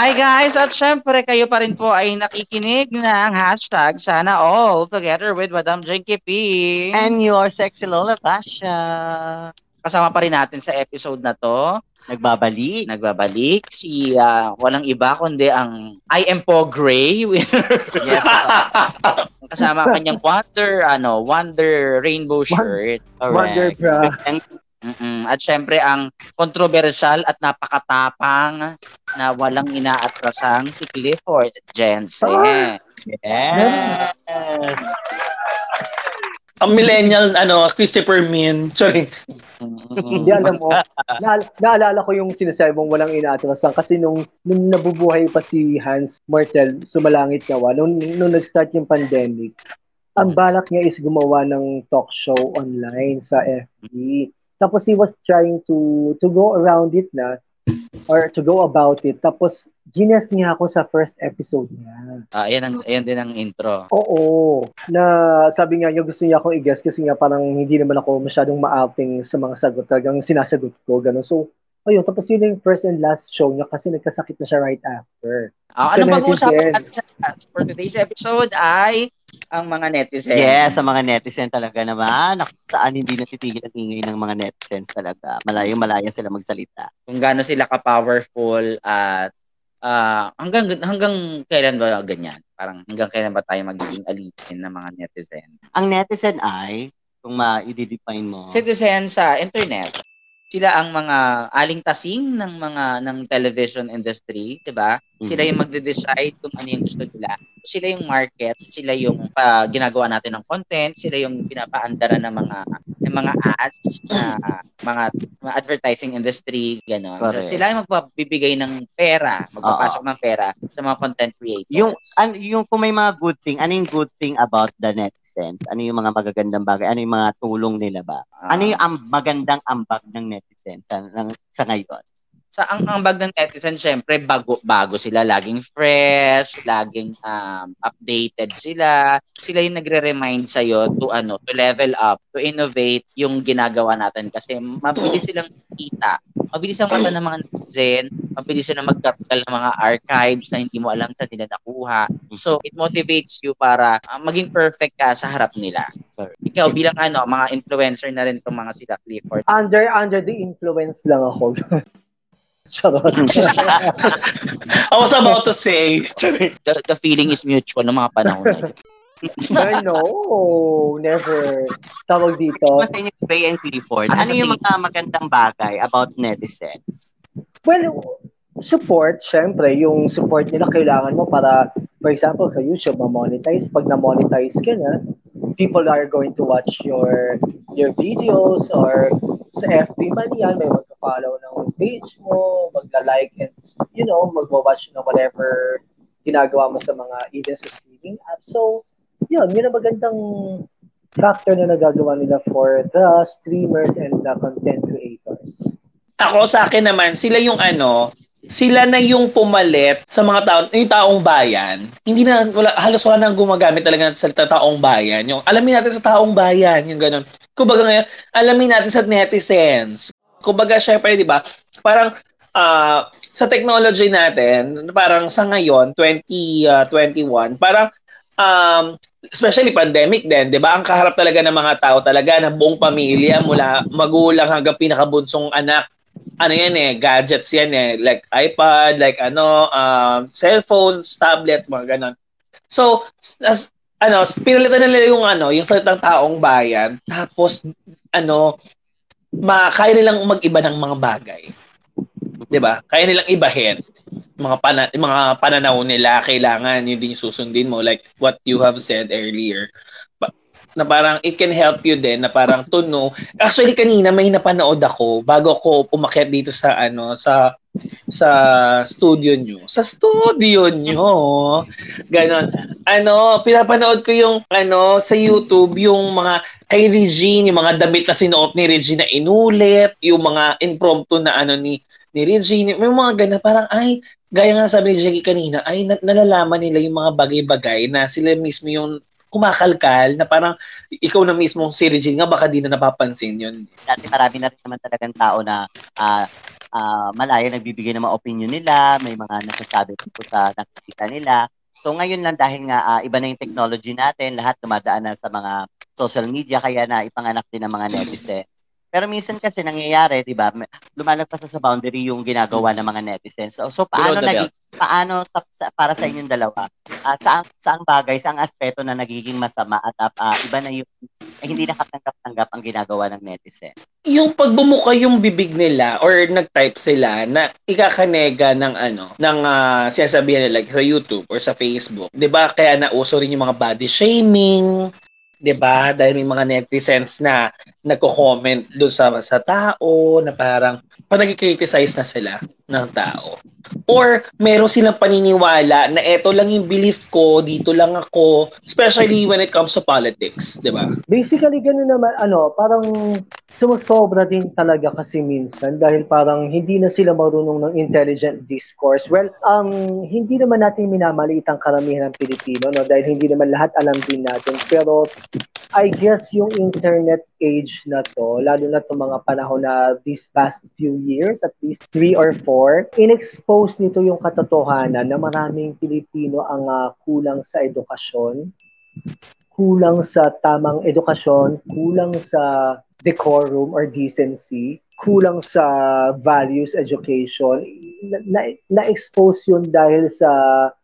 Hi guys! At syempre kayo pa rin po ay nakikinig ng hashtag sana all together with Madam Jenky P. And your sexy Lola Pasha. Kasama pa rin natin sa episode na to. Nagbabalik. Nagbabalik si ah, walang iba kundi ang I am po Gray. Yes. Kasama ang kanyang Wonder, ano, Wonder Rainbow shirt. Wonder bra. And Mm-mm. At syempre ang controversial at napakatapang na walang inaatrasang si Clifford Jensen. yes. Ang millennial, ano, Christopher Min. Sorry. Hindi alam mo, na, naalala ko yung sinasabi mong walang inaatrasan kasi nung, nung nabubuhay pa si Hans Martel, sumalangit nawa, nung, nung nag-start yung pandemic, ang balak niya is gumawa ng talk show online sa FB. Tapos he was trying to to go around it na or to go about it. Tapos gines niya ako sa first episode niya. Ah, ayan, ang, ayan din ang intro. Oo. Na sabi nga niya gusto niya akong i-guess kasi nga parang hindi naman ako masyadong ma-outing sa mga sagot. Talagang sinasagot ko. Ganun. So, ayun. Tapos yun yung first and last show niya kasi nagkasakit na siya right after. Ah, So, ano pag-uusapan natin sa, for today's episode ay ang mga netizen. Yes, sa mga netizen talaga naman. Naku, saan hindi natitigil ang ingay ng mga netizens talaga. Malayong malaya sila magsalita. Kung gaano sila ka-powerful at ah, hanggang hanggang kailan ba ganyan? Parang hanggang kailan ba tayo magiging alipin ng mga netizen? Ang netizen ay, kung ma-define mo, Citizen sa internet, sila ang mga aling-tasing ng mga ng television industry, 'di ba? Sila yung magde-decide kung ano yung gusto nila. Sila yung market, sila yung ah, ginagawa natin ng content, sila yung pinapaandara ng mga ng mga ads na mga, mga advertising industry, gano'n. Correct. Sila yung magbibigay ng pera, magpapasok ng pera sa mga content creators. yung an, yung kung may mga good thing, ano yung good thing about the netizens? Ano yung mga magagandang bagay? Ano yung mga tulong nila ba? Ah, Ano yung am- magandang ambag ng netizens sa, ng, sa ngayon? Sa ang ang bag ng netizen syempre bago bago sila laging fresh, laging um, updated sila. Sila yung nagre-remind sa to ano, to level up, to innovate yung ginagawa natin kasi mabilis silang kita. Mabilis ang mata ng mga netizen, mabilis silang magtatagal ng mga archives na hindi mo alam sa nila nakuha. So it motivates you para ah, maging perfect ka sa harap nila. Ikaw bilang ano, mga influencer na rin tong mga sila Clifford. Under under the influence lang ako. Charot. I was about to say. The, the feeling is mutual ng mga panahon na yun. No, never. Tawag dito. Mas inyo, Bay and Clifford, Ano ano yung mga magandang bagay about netizens? Well, support, syempre, yung support nila kailangan mo para, for example, sa YouTube, ma-monetize. Pag na-monetize ka na, people are going to watch your your videos or sa FB man yan, may magka-follow ng page mo, magla-like and, you know, magwa-watch ng whatever ginagawa mo sa mga even sa streaming app. So, yun, yun ang magandang factor na nagagawa nila for the streamers and the content creators. Ako sa akin naman, sila yung ano, sila na yung pumalit sa mga tao, yung taong bayan. Hindi na, wala, halos wala nang gumagamit talaga sa taong bayan. Yung alamin natin sa taong bayan, yung ganun. Kumbaga ngayon, alamin natin sa netizens. Kumbaga, syempre, di ba, parang ah, sa technology natin, parang sa ngayon, 2021, parang um, especially pandemic din, 'di ba? Ang kaharap talaga ng mga tao talaga ng buong pamilya mula magulang hanggang pinakabunsong anak. Ano yan eh, gadgets yan eh, like iPad, like ano, um, cellphones, tablets, mga ganon. So, as, ano, pinalitan nila yung ano, yung salitang taong bayan, tapos ano, ma kaya nilang mag-iba ng mga bagay. 'Di ba? Kaya nilang ibahin mga pana, mga pananaw nila kailangan yun din susundin mo like what you have said earlier na parang it can help you din na parang to know. Actually kanina may napanood ako bago ako umakyat dito sa ano sa sa studio nyo. Sa studio nyo. Ganon. Ano pinapanood ko yung ano sa YouTube yung mga kay Regine yung mga damit na sinuot ni Regine na inulit yung mga impromptu na ano ni ni Regine. May mga ganun parang ay gaya nga sabi ni Jackie kanina, ay na- nalalaman nila yung mga bagay-bagay na sila mismo yung kumakalkal na parang ikaw na mismo si Regine nga baka di na napapansin yun. Dati marami na naman talagang tao na ah, uh, malaya nagbibigay ng mga opinion nila, may mga nasasabi po sa nakikita nila. So ngayon lang dahil nga uh, iba na yung technology natin, lahat dumadaan na sa mga social media kaya na ipanganak din ng mga netizen. Pero minsan kasi nangyayari, 'di ba? Lumalagpas sa boundary yung ginagawa ng mga netizens. So, so paano naging paano sa, sa, para sa inyong dalawa? Uh, saang saang bagay, saang aspeto na nagiging masama at uh, iba na yung eh, hindi nakatanggap-tanggap ang ginagawa ng netizen? Yung pagbumuka yung bibig nila or nag-type sila na ikakanega ng ano, ng uh, sinasabihan nila like, sa YouTube or sa Facebook. 'Di ba? Kaya nauso rin yung mga body shaming, 'di ba? Dahil may mga netizens na nagko-comment doon sa sa tao na parang pa criticize na sila ng tao. Or meron silang paniniwala na eto lang yung belief ko, dito lang ako, especially when it comes to politics, 'di ba? Basically ganun naman ano, parang sumusobra din talaga kasi minsan dahil parang hindi na sila marunong ng intelligent discourse. Well, um, hindi naman natin minamaliit ang karamihan ng Pilipino, no? dahil hindi naman lahat alam din natin. Pero I guess yung internet age na to, lalo na to mga panahon na these past few years, at least three or four, in-expose nito yung katotohanan na maraming Pilipino ang uh, kulang sa edukasyon, kulang sa tamang edukasyon, kulang sa decorum or decency, kulang sa values education, na, na-expose yun dahil sa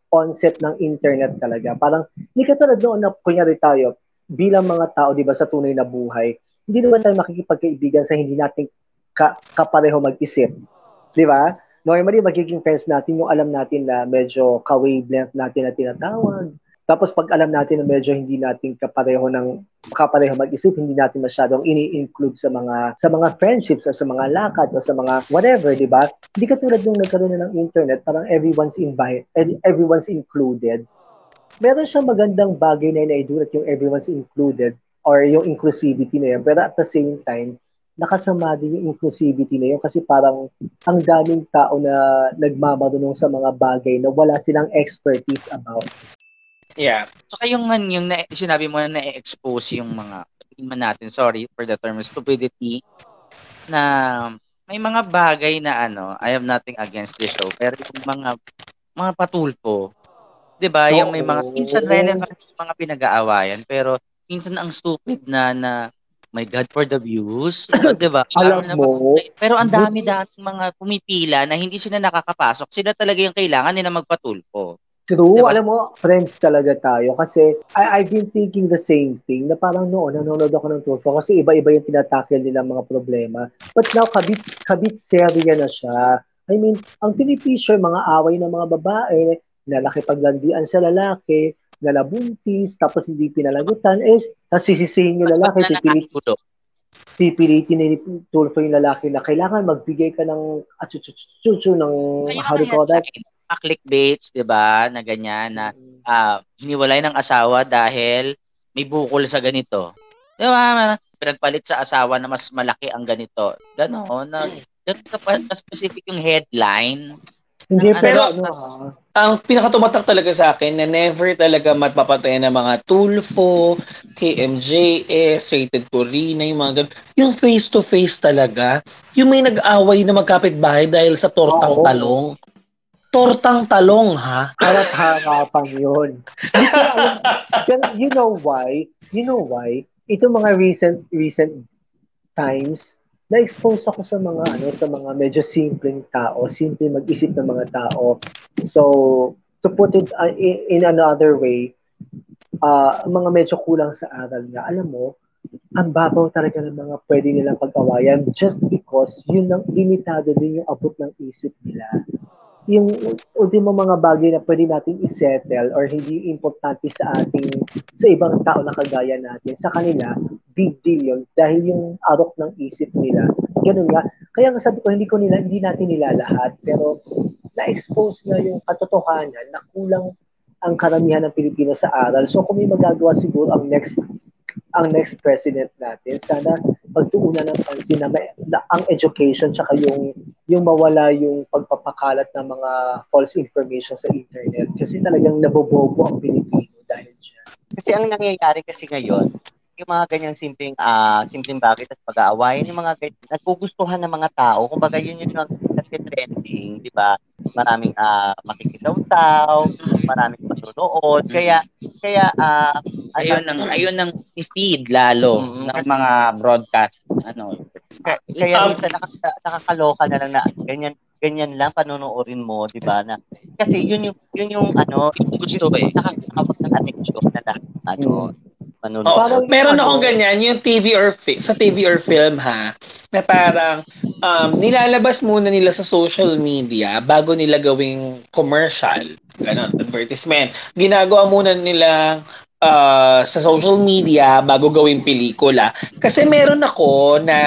onset ng internet talaga. Parang, hindi ka tulad noon na kunyari tayo, bilang mga tao, di ba, sa tunay na buhay, hindi naman tayo makikipagkaibigan sa hindi natin ka, kapareho mag-isip. Di ba? Normally, magiging friends natin yung alam natin na medyo ka-wavelength natin na tinatawag, tapos pag alam natin na medyo hindi natin kapareho ng kapareho mag-isip, hindi natin masyadong ini-include sa mga sa mga friendships o sa mga lakad o sa mga whatever, di ba? Hindi katulad nung nagkaroon na ng internet, parang everyone's invited, everyone's included. Meron siyang magandang bagay na inaidulot yung everyone's included or yung inclusivity na yun. Pero at the same time, nakasama din yung inclusivity na yun kasi parang ang daming tao na nagmamarunong sa mga bagay na wala silang expertise about. Yeah. Saka yung, yung na, sinabi mo na na-expose yung mga, man natin, sorry for the term stupidity, na may mga bagay na ano, I have nothing against this show, pero yung mga, mga patulpo, 'di ba? Yung may mga minsan relevant mga pinag-aawayan, pero minsan ang stupid na na my God for the views, 'di ba? Alam mo, pero ang dami-daming mga pumipila na hindi sila nakakapasok. Sila talaga yung kailangan nila magpatulpo. True. Diba? Alam mo, friends talaga tayo. Kasi I, I've been thinking the same thing na parang noon, nanonood ako ng Turfo kasi iba-iba yung tinatakil nila mga problema. But now, kabit, kabit serya na siya. I mean, ang pinipicture mga away ng mga babae, lalaki paglandian sa lalaki, nalabuntis, tapos hindi pinalagutan, eh, tapos sisisihin yung lalaki, pipilit, pipilitin ni Tulfo yung lalaki na kailangan magbigay ka ng atsutsutsu ng how do you call that? Mga clickbaits, 'di ba, na ganyan na uh, hiniwalay ng asawa dahil may bukol sa ganito. 'Di ba? Pinagpalit sa asawa na mas malaki ang ganito. Ganon, na ganun ka pa specific yung headline. Hindi, ano, pero ano, ang pinakatumatak talaga sa akin na never talaga mapapatay ng mga Tulfo, KMJS, Rated Corina, yung mga ganun. Yung face-to-face talaga, yung may nag-away na magkapit-bahay dahil sa tortang oh. talong tortang talong, ha? Harap-harapan yun. You know why? You know why? Ito mga recent recent times, na-expose ako sa mga ano sa mga medyo simpleng tao, simple mag-isip ng mga tao. So, to put it uh, in, in another way, uh, mga medyo kulang sa aral nga, alam mo, ang babaw talaga ng mga pwede nilang pag-awayan just because yun ang limitado din yung abot ng isip nila yung ultimo mga bagay na pwede natin i-settle or hindi importante sa ating sa ibang tao na kagaya natin sa kanila big deal yun. Dahil yung arok ng isip nila ganun nga. Kaya nga sabi ko hindi ko nila hindi natin nilalahat pero na-expose na yung katotohanan na kulang ang karamihan ng Pilipinas sa aral. So kung may magagawa siguro ang next ang next president natin sana pagtuunan ng pansin na, may, na ang education tsaka yung yung mawala yung pagpapakalat ng mga false information sa internet kasi talagang nabobobo ang Pilipino dahil dyan. Kasi ang nangyayari kasi ngayon, yung mga ganyang simpleng uh, simpleng bagay at pag-aawayan, yung mga ganyan, nagugustuhan ng mga tao, kumbaga yun yung nagte-trending, di ba? Maraming uh, makikisaw-saw, maraming manonood. Kaya, kaya, uh, ayun nang ayun nang feed lalo mm-hmm. ng mga broadcast ano kaya, kaya um, minsan nakaka, nakakaloka na lang na ganyan ganyan lang panonoorin mo, 'di ba? Na kasi yun yung yun yung ano, gusto ko eh. Nakakawag ng attention na lahat. Ano, manonood. Oh, meron akong ganyan, yung TV or fi- sa TV or film ha, na parang um, nilalabas muna nila sa social media bago nila gawing commercial. Ganon, advertisement. Ginagawa muna nila uh, sa social media bago gawing pelikula. Kasi meron ako na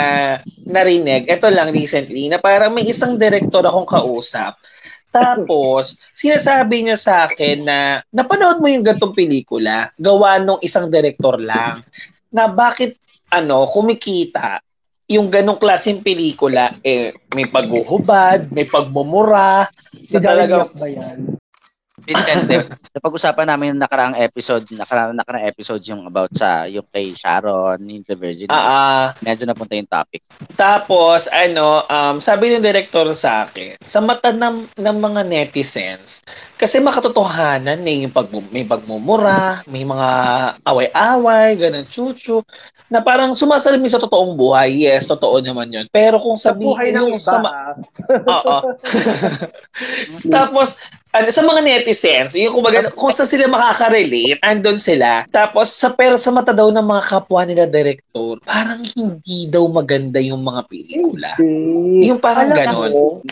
narinig, ito lang recently, na parang may isang director akong kausap tapos, sinasabi niya sa akin na napanood mo yung gantong pelikula, gawa nung isang director lang, na bakit ano, kumikita yung ganong klaseng pelikula, eh, may paghuhubad, may pagmumura, na talaga ba yan? Vicente, napag-usapan namin yung nakaraang episode, nakaraang, nakaraang episode yung about sa yung kay Sharon, yung The Virgin. Ah, uh, medyo napunta yung topic. Tapos, ano, um, sabi ng director sa akin, sa mata ng, ng mga netizens, kasi makatotohanan eh, yung pag, may pagmumura, may mga away-away, ganun, chuchu, na parang sumasalamin sa totoong buhay. Yes, totoo naman yun. Pero kung sabihin sa buhay ng iba, sa ma- Oo. Tapos, ano, sa mga netizens, yung kumbaga, kung saan sila makaka-relate, andun sila. Tapos, sa pero sa mata daw ng mga kapwa nila director, parang hindi daw maganda yung mga pelikula. Hindi. Yung parang Alam ganon.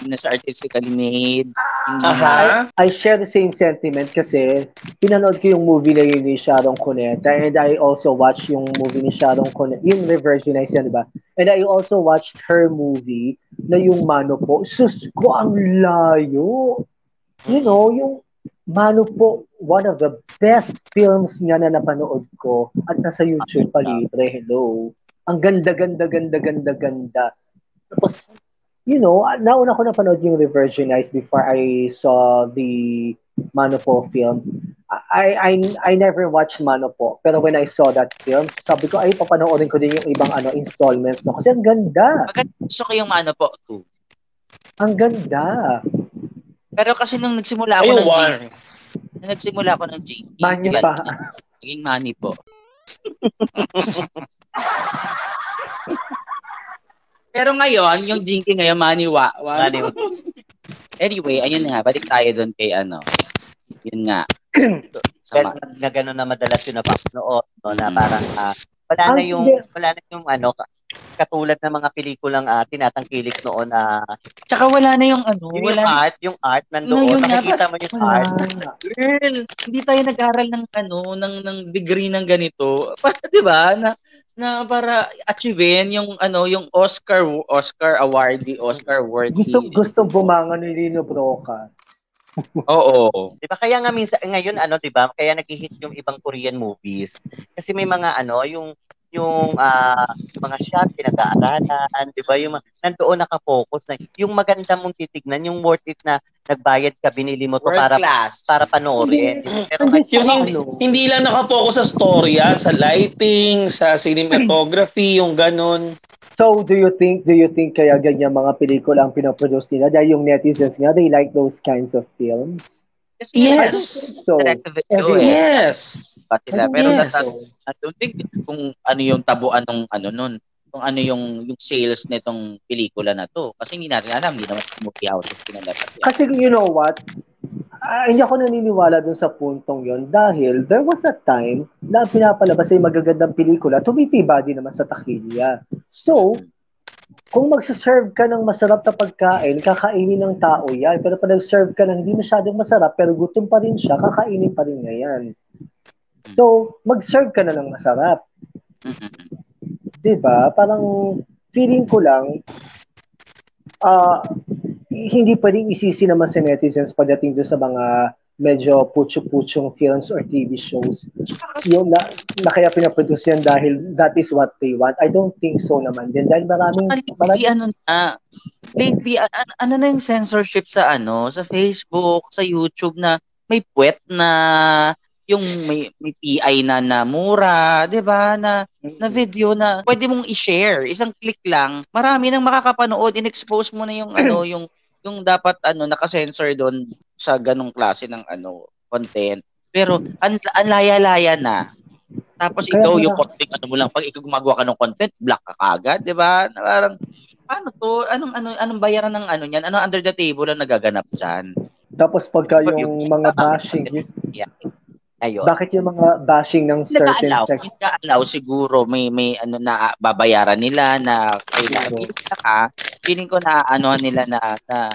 Na siya artistically made. Aha. I, I share the same sentiment kasi pinanood ko yung movie na yun ni Sharon Cuneta and I also watched yung movie ni Sharon Cuneta, yung Reversionized yan, di ba? And I also watched her movie na yung Mano po. Sus ko, ang layo you know, yung Mano po, one of the best films niya na napanood ko at nasa YouTube pa libre, hello. Ang ganda, ganda, ganda, ganda, ganda. Tapos, you know, nauna ko napanood yung Reversionized before I saw the Mano po film. I, I, I never watched Mano po. Pero when I saw that film, sabi ko, ay, papanoorin ko din yung ibang ano installments. No? Kasi ang ganda. Maganda gusto ko yung Mano po 2. Ang ganda. Pero kasi nung nagsimula ako Ayun, ng one. G, nung nagsimula ako ng G, Money naging- pa. Naging money po. Pero ngayon, yung Jinky ngayon, money wa. wa- Money wa. Anyway, ayun nga, balik tayo doon kay ano. Yun nga. Pero na, na gano'n na madalas yung napapanood, no, na Mm. parang ah, wala na yung wala na yung ano ka- katulad ng mga pelikulang uh, tinatangkilik noon na Tsaka wala na yung ano, yung, wala yung na. art, yung art No, nandoon, yun nga nakikita mo yung Wala. art. Girl, hindi tayo nag-aral ng ano, ng ng degree ng ganito. Para 'di ba? Na na para achievein yung ano, yung Oscar Oscar awardee, Oscar worthy. Gusto, gusto bumanga ni Lino Broca. Oo. 'Di ba? Kaya nga minsan ngayon ano, 'di ba? Kaya nag-hit yung ibang Korean movies. Kasi may mga ano, yung yung ah, mga shot pinag-aaralan, 'di ba? Yung nandoon naka-focus na yung maganda mong titignan, yung worth it na nagbayad ka, binili mo to World para class. para panoorin. Pero Hindi Yung Saka hindi, ano? hindi lang nakapokus sa storya, sa lighting, sa cinematography, yung ganon. So, do you think, do you think kaya ganyan mga pelikula ang pinoproduce nila? Dahil yung netizens nga, they like those kinds of films? Kasi Yes. So, to. Yes. Pa sila. Pero yes. nasa, I don't think kung ano yung tabuan ng ano nun, kung ano yung yung sales nitong pelikula na to. Kasi hindi natin alam, hindi naman movie houses pinalabas yan. kasi you know what? Ah, hindi ako naniniwala dun sa puntong yon dahil there was a time na pinapalabas ay magagandang pelikula, tumitibadi naman sa takilya. So, kung magsaserve ka ng masarap na pagkain, kakainin ng tao yan. Pero pag nag-serve ka ng hindi masyadong masarap, pero gutom pa rin siya, kakainin pa rin niya yan. So, mag-serve ka na ng masarap. Mhm. 'di ba? Parang feeling ko lang ah hindi pwedeng isisi naman sa netizens pagdating doon sa mga medyo putyo-putyong films or TV shows. Yung na, na kaya pinaproduce yan dahil that is what they want. I don't think so naman din. Dahil maraming, Lately, ano na, lately, a- a- ano na yung censorship sa ano, sa Facebook, sa YouTube na may puwet na yung may, may PI na na mura, 'di ba? Na na video na pwede mong i-share, isang click lang. Marami nang makakapanood, in-expose mo na yung ano, yung yung dapat ano naka-censor doon sa ganong klase ng ano content. Pero ang, ang laya-laya na. Tapos Kaya ikaw yung content ano mo lang pag ikaw gumagawa ka ng content, black ka kagad, 'di ba? Parang paano to? Anong ano anong bayaran ng ano niyan? Ano under the table ang nagaganap diyan? Tapos pagka yung mga bashing, y- Yeah. Ayun. bakit yung mga bashing ng certain Nag-allow, sex? nag-allow siguro may may ano na babayaran nila na kailangan ka, feeling ko na ano nila na, na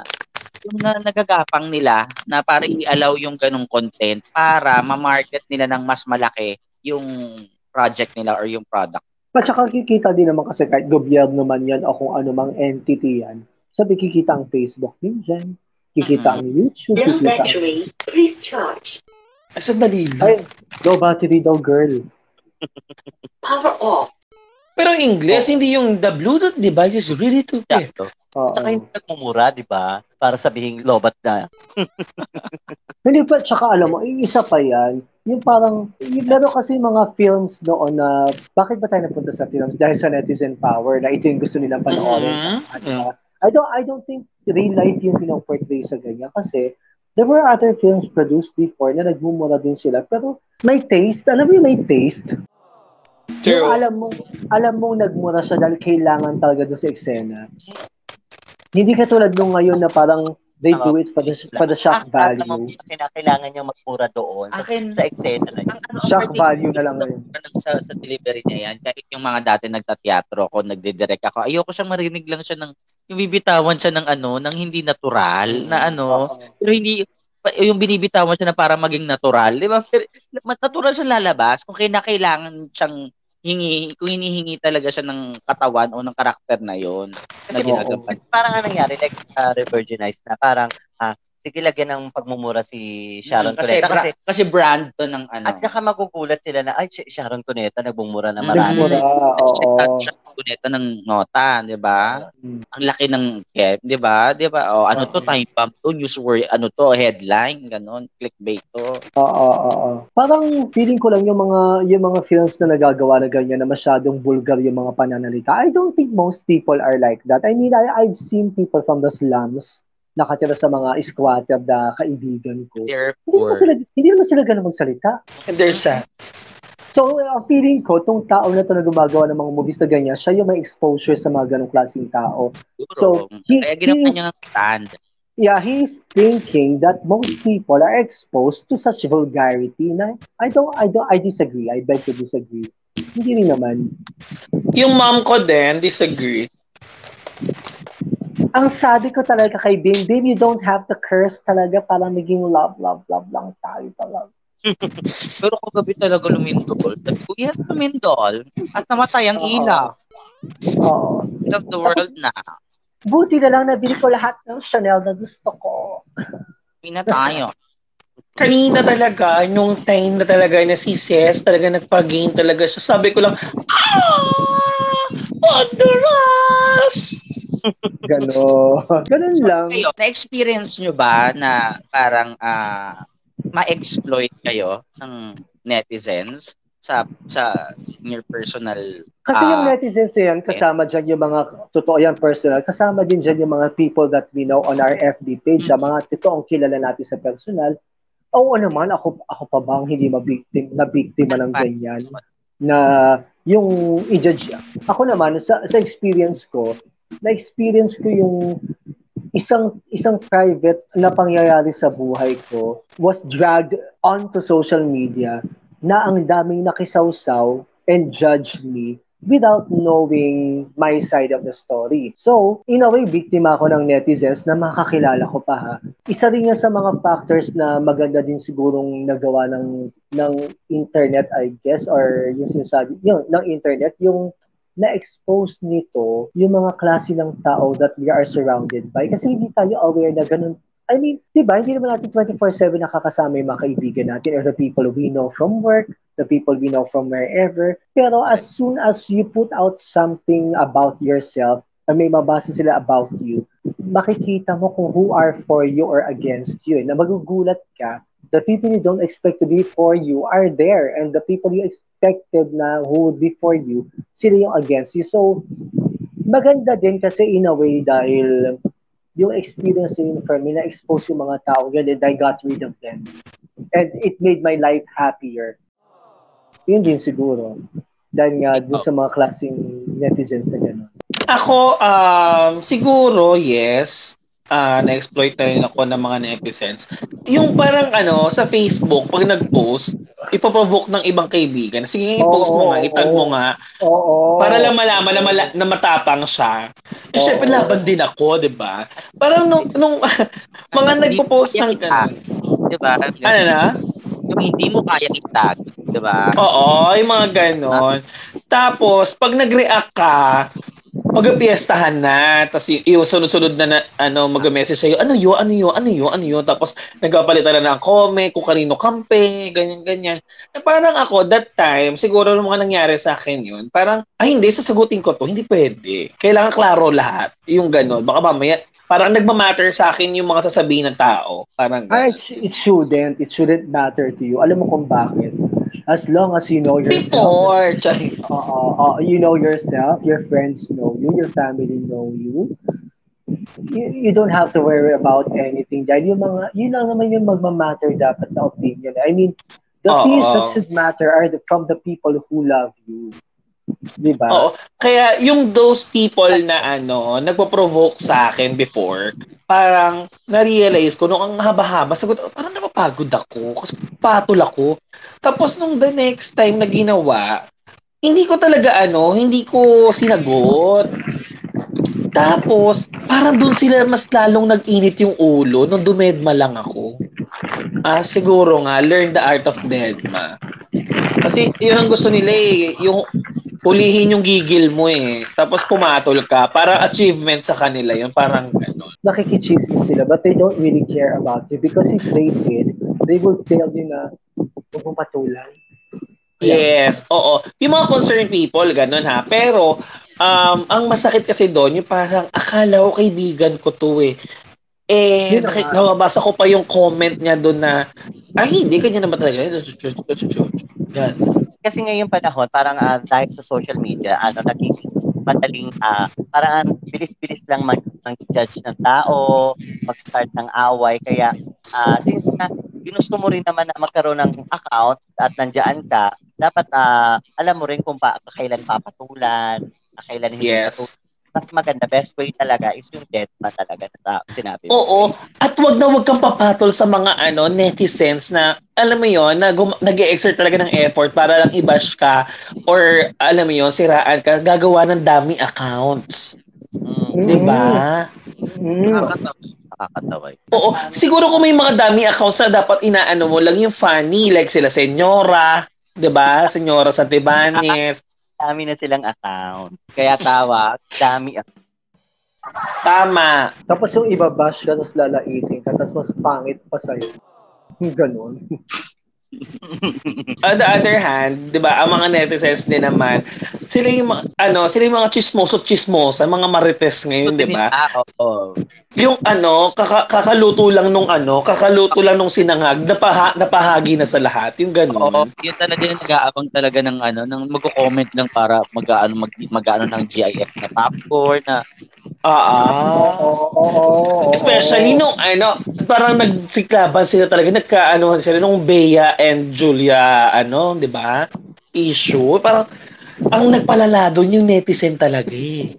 yung na, nagagapang nila na para i-allow yung ganong content para ma-market nila ng mas malaki yung project nila or yung product. At saka kikita din naman kasi kahit gobyerno man yan o kung ano mang entity yan, sabi kikita ang Facebook din dyan, kikita ang YouTube, No kikita ang... battery, recharge. Ay, sandali. Ay, low battery daw, girl. Power off. Pero in English, hindi yung the Bluetooth device is ready to pair. Sakto. Oo. Tsaka hindi nagmumura, di ba? Para sabihin lobat na. Hindi pa, tsaka alam mo, isa pa yan, yung parang, yung, meron kasi mga films noon na, bakit ba tayo napunta sa films? Dahil sa netizen power, na ito yung gusto nilang panoorin. Mhm. At, uh, I don't I don't think real life yung pinoportray sa ganyan kasi there were other films produced before na nagmumura din sila pero may taste alam mo yung may taste yung alam mo alam mo nagmura siya dahil kailangan talaga doon sa eksena. Hindi katulad nung ngayon na parang they do it for the for the shock Ang value. sa kinakailangan niyang magmura doon sa, Akin- sa eksena na yun. Ang ano, shock ang value na lang ngayon ng sa, sa delivery niya yan, kahit yung mga dati nagtateatro ako, nagdidirect ako, ayoko siyang marinig lang siya ng, yung bibitawan siya ng ano, ng hindi natural, na ano, pero hindi, yung binibitawan siya na para maging natural, di ba? Natural siya lalabas kung kinakailangan siyang hingi, kung hinihingi talaga siya ng katawan o ng karakter na yon na kasi parang nga nangyari, like sa Revirginize na parang, ah, sige lagyan ng pagmumura si Sharon Mm, kasi, Cuneta. Kasi, bra- kasi brand to ng ano. at saka magugulat sila na, ay, si Sharon Cuneta nagbumura na Mm. marami. Nagmura, oo. Siya kuneta ng nota, 'di ba? Mm. Ang laki ng cap, 'di ba? 'Di ba? Oh, ano to time bomb to, newsworthy, ano to, headline, ganon, clickbait to. Oo, oo, oo. Parang feeling ko lang yung mga yung mga films na nagagawa na ganyan na masyadong vulgar yung mga pananalita. I don't think most people are like that. I mean, I, I've seen people from the slums nakatira sa mga squatter na kaibigan ko. Hindi naman Therefore, sila, hindi naman sila ganun magsalita. And there's that. So, ang feeling ko, tong tao na to na gumagawa ng mga movies na ganyan, siya yung may exposure sa mga ganong klaseng tao. siguro, So, he- kaya ginawa niya ng stand. Yeah, he's thinking that most people are exposed to such vulgarity na I don't, I don't, I disagree. I beg to disagree. Hindi rin naman. Yung mom ko din, disagree. Ang sabi ko talaga kay Bim, Bim, you don't have to curse talaga para maging love, love, love lang tayo talaga. Pero kung gabi talaga lumindol, yes, lumindol. At namatay ang Oo. ilaw. Oo. End of the world na. Buti na lang nabili ko lahat ng Chanel na gusto ko. Hindi na tayo. Kanina talaga, yung time na talaga na si Ces, talaga nagpag-gain talaga siya. Sabi ko lang, ah! Honduras! Gano. Ganun lang. Kayo, na-experience nyo ba na parang ah, ma-exploit kayo ng netizens sa sa your personal Kasi yung Ah. netizens na yan, kasama dyan yung mga, totoo yan personal, kasama din dyan yung mga people that we know on our FB page, Mhm. yung mga totoong kilala natin sa personal. Oo naman, ako, ako pa bang hindi mabiktim, na biktima ng ganyan? Na yung i-judge. Ako naman, sa, sa experience ko, na-experience ko yung isang isang private na pangyayari sa buhay ko was dragged onto social media na ang daming nakisawsaw and judged me without knowing my side of the story. So, in a way, biktima ako ng netizens na makakilala ko pa ha. Isa rin yan sa mga factors na maganda din sigurong nagawa ng ng internet, I guess, or yung sinasabi, yun, ng internet, yung na-expose nito yung mga klase ng tao that we are surrounded by. Kasi hindi tayo aware na ganun. I mean, di ba, hindi naman natin 24-7 nakakasama yung mga kaibigan natin or the people we know from work, the people we know from wherever. Pero as soon as you put out something about yourself, or may mabasa sila about you, makikita mo kung who are for you or against you. Na magugulat ka the people you don't expect to be for you are there and the people you expected na who would be for you, sila yung against you. So, maganda din kasi in a way dahil yung experience yun for me, na-expose yung mga tao yun and I got rid of them. And it made my life happier. Yun din siguro. Dahil nga dun sa mga klaseng netizens na gano'n. Ako, um, siguro, yes. Uh, na-exploit na rin ako ng mga netizens. Yung parang ano, sa Facebook, pag nag-post, ipaprovoke ng ibang kaibigan. Sige, i-post mo nga, itag mo nga. Oo. Para lang malaman na, mala- na matapang siya. Eh, Oo. syempre, laban din ako, di ba? Parang nung, nung mga nagpo-post ng gano'n. Di ba? Ano na? Yung hindi mo kaya itag. Di ba? Oo, yung mga ganon. Tapos, pag nag-react ka, mag-piestahan na, tapos y- yung sunod-sunod na, na ano, mag-message sa'yo, ano yun, ano yun, ano yun, ano yun, tapos nagpapalitan na ng comment, kung kanino kampe, ganyan-ganyan. Na parang ako, that time, siguro nung mga nangyari sa akin yun, parang, ay hindi, sasagutin ko to, hindi pwede. Kailangan klaro lahat, yung ganon. Baka mamaya, parang nagmamatter sa akin yung mga sasabihin ng tao. Parang ganon. it, it shouldn't. It shouldn't matter to you. Alam mo kung bakit. As long as you know yourself. Before, Chay. Oo, oo, you know yourself, your friends know you, your family know you. You, you don't have to worry about anything dahil yung mga, yun lang naman yung magmamatter dapat na opinion. I mean, the Oo. things that should matter are the, from the people who love you. Di ba? Oo. Kaya yung those people na ano, nagpo-provoke sa akin before, parang na-realize ko, nung ang haba-haba, sagot, parang napapagod ako, kasi patol ako. Tapos nung the next time na ginawa, hindi ko talaga ano, hindi ko sinagot. Tapos, parang dun sila mas lalong nag-init yung ulo nung dumedma lang ako. Ah, siguro nga, learn the art of deadma. Kasi yun ang gusto nila eh, yung hulihin yung gigil mo eh. Tapos pumatol ka. Parang achievement sa kanila yun. Parang gano'n. Nakikichismis sila but they don't really care about you because if they did, they would tell you na huwag mong patulan. Yes, oo. Yung mga concerned people, ganun ha. Pero, um, ang masakit kasi doon, yung parang akala ko kaibigan ko to eh. Eh, Yun na nakik- nababasa ko pa yung comment niya doon na, ay, hindi, kanya naman talaga. Yan. Kasi ngayong panahon, parang ah, dahil sa social media, ano, naging madaling, ah, parang ang bilis-bilis lang mag, mag-judge ng tao, mag-start ng away. Kaya, ah, since na, ginusto mo rin naman na magkaroon ng account at nandiyan ka, dapat ah, alam mo rin kung pa, kailan papatulan, kailan hindi Yes. Mas maganda, best way talaga is yung dead man talaga na sa- sinabi mo. Oo. At wag na wag kang papatol sa mga ano netizens na alam mo yon na gum- nag-exert talaga ng effort para lang i-bash ka or alam mo yon siraan ka gagawa ng daming accounts. Mm. 'Di ba? Mm. Nakakatawa. Nakakatawa. Oo. Siguro kung may mga daming accounts na dapat inaano mo lang yung funny like sila Senyora, 'di ba? Senyora Santibanes. Dami na silang account. Kaya tawa, dami Tama. Tapos yung iba bash ka, tapos lalaitin ka, tapos mas pangit pa sa'yo. Ganon. On the other hand, 'di ba, ang mga netizens din naman, sila yung ano, sila yung mga chismoso chismosa, mga marites ngayon, 'di ba? Ah, oo. Yung ano, kaka- kakaluto lang nung ano, kakaluto lang nung sinangag, napaha, napahagi na sa lahat, yung Oo, gano'n. yun talaga yung nag-aabang talaga ng ano, ng magko-comment lang para mag-ano mag, mag-ano ng GIF na popcorn na Ah, Oo, oo, oo. Especially nung ano, parang nagsiklaban sila talaga, nagkaanohan sila nung Bea and Julia, ano, 'di ba? Issue. Parang ang nagpalala doon yung netizen talaga eh.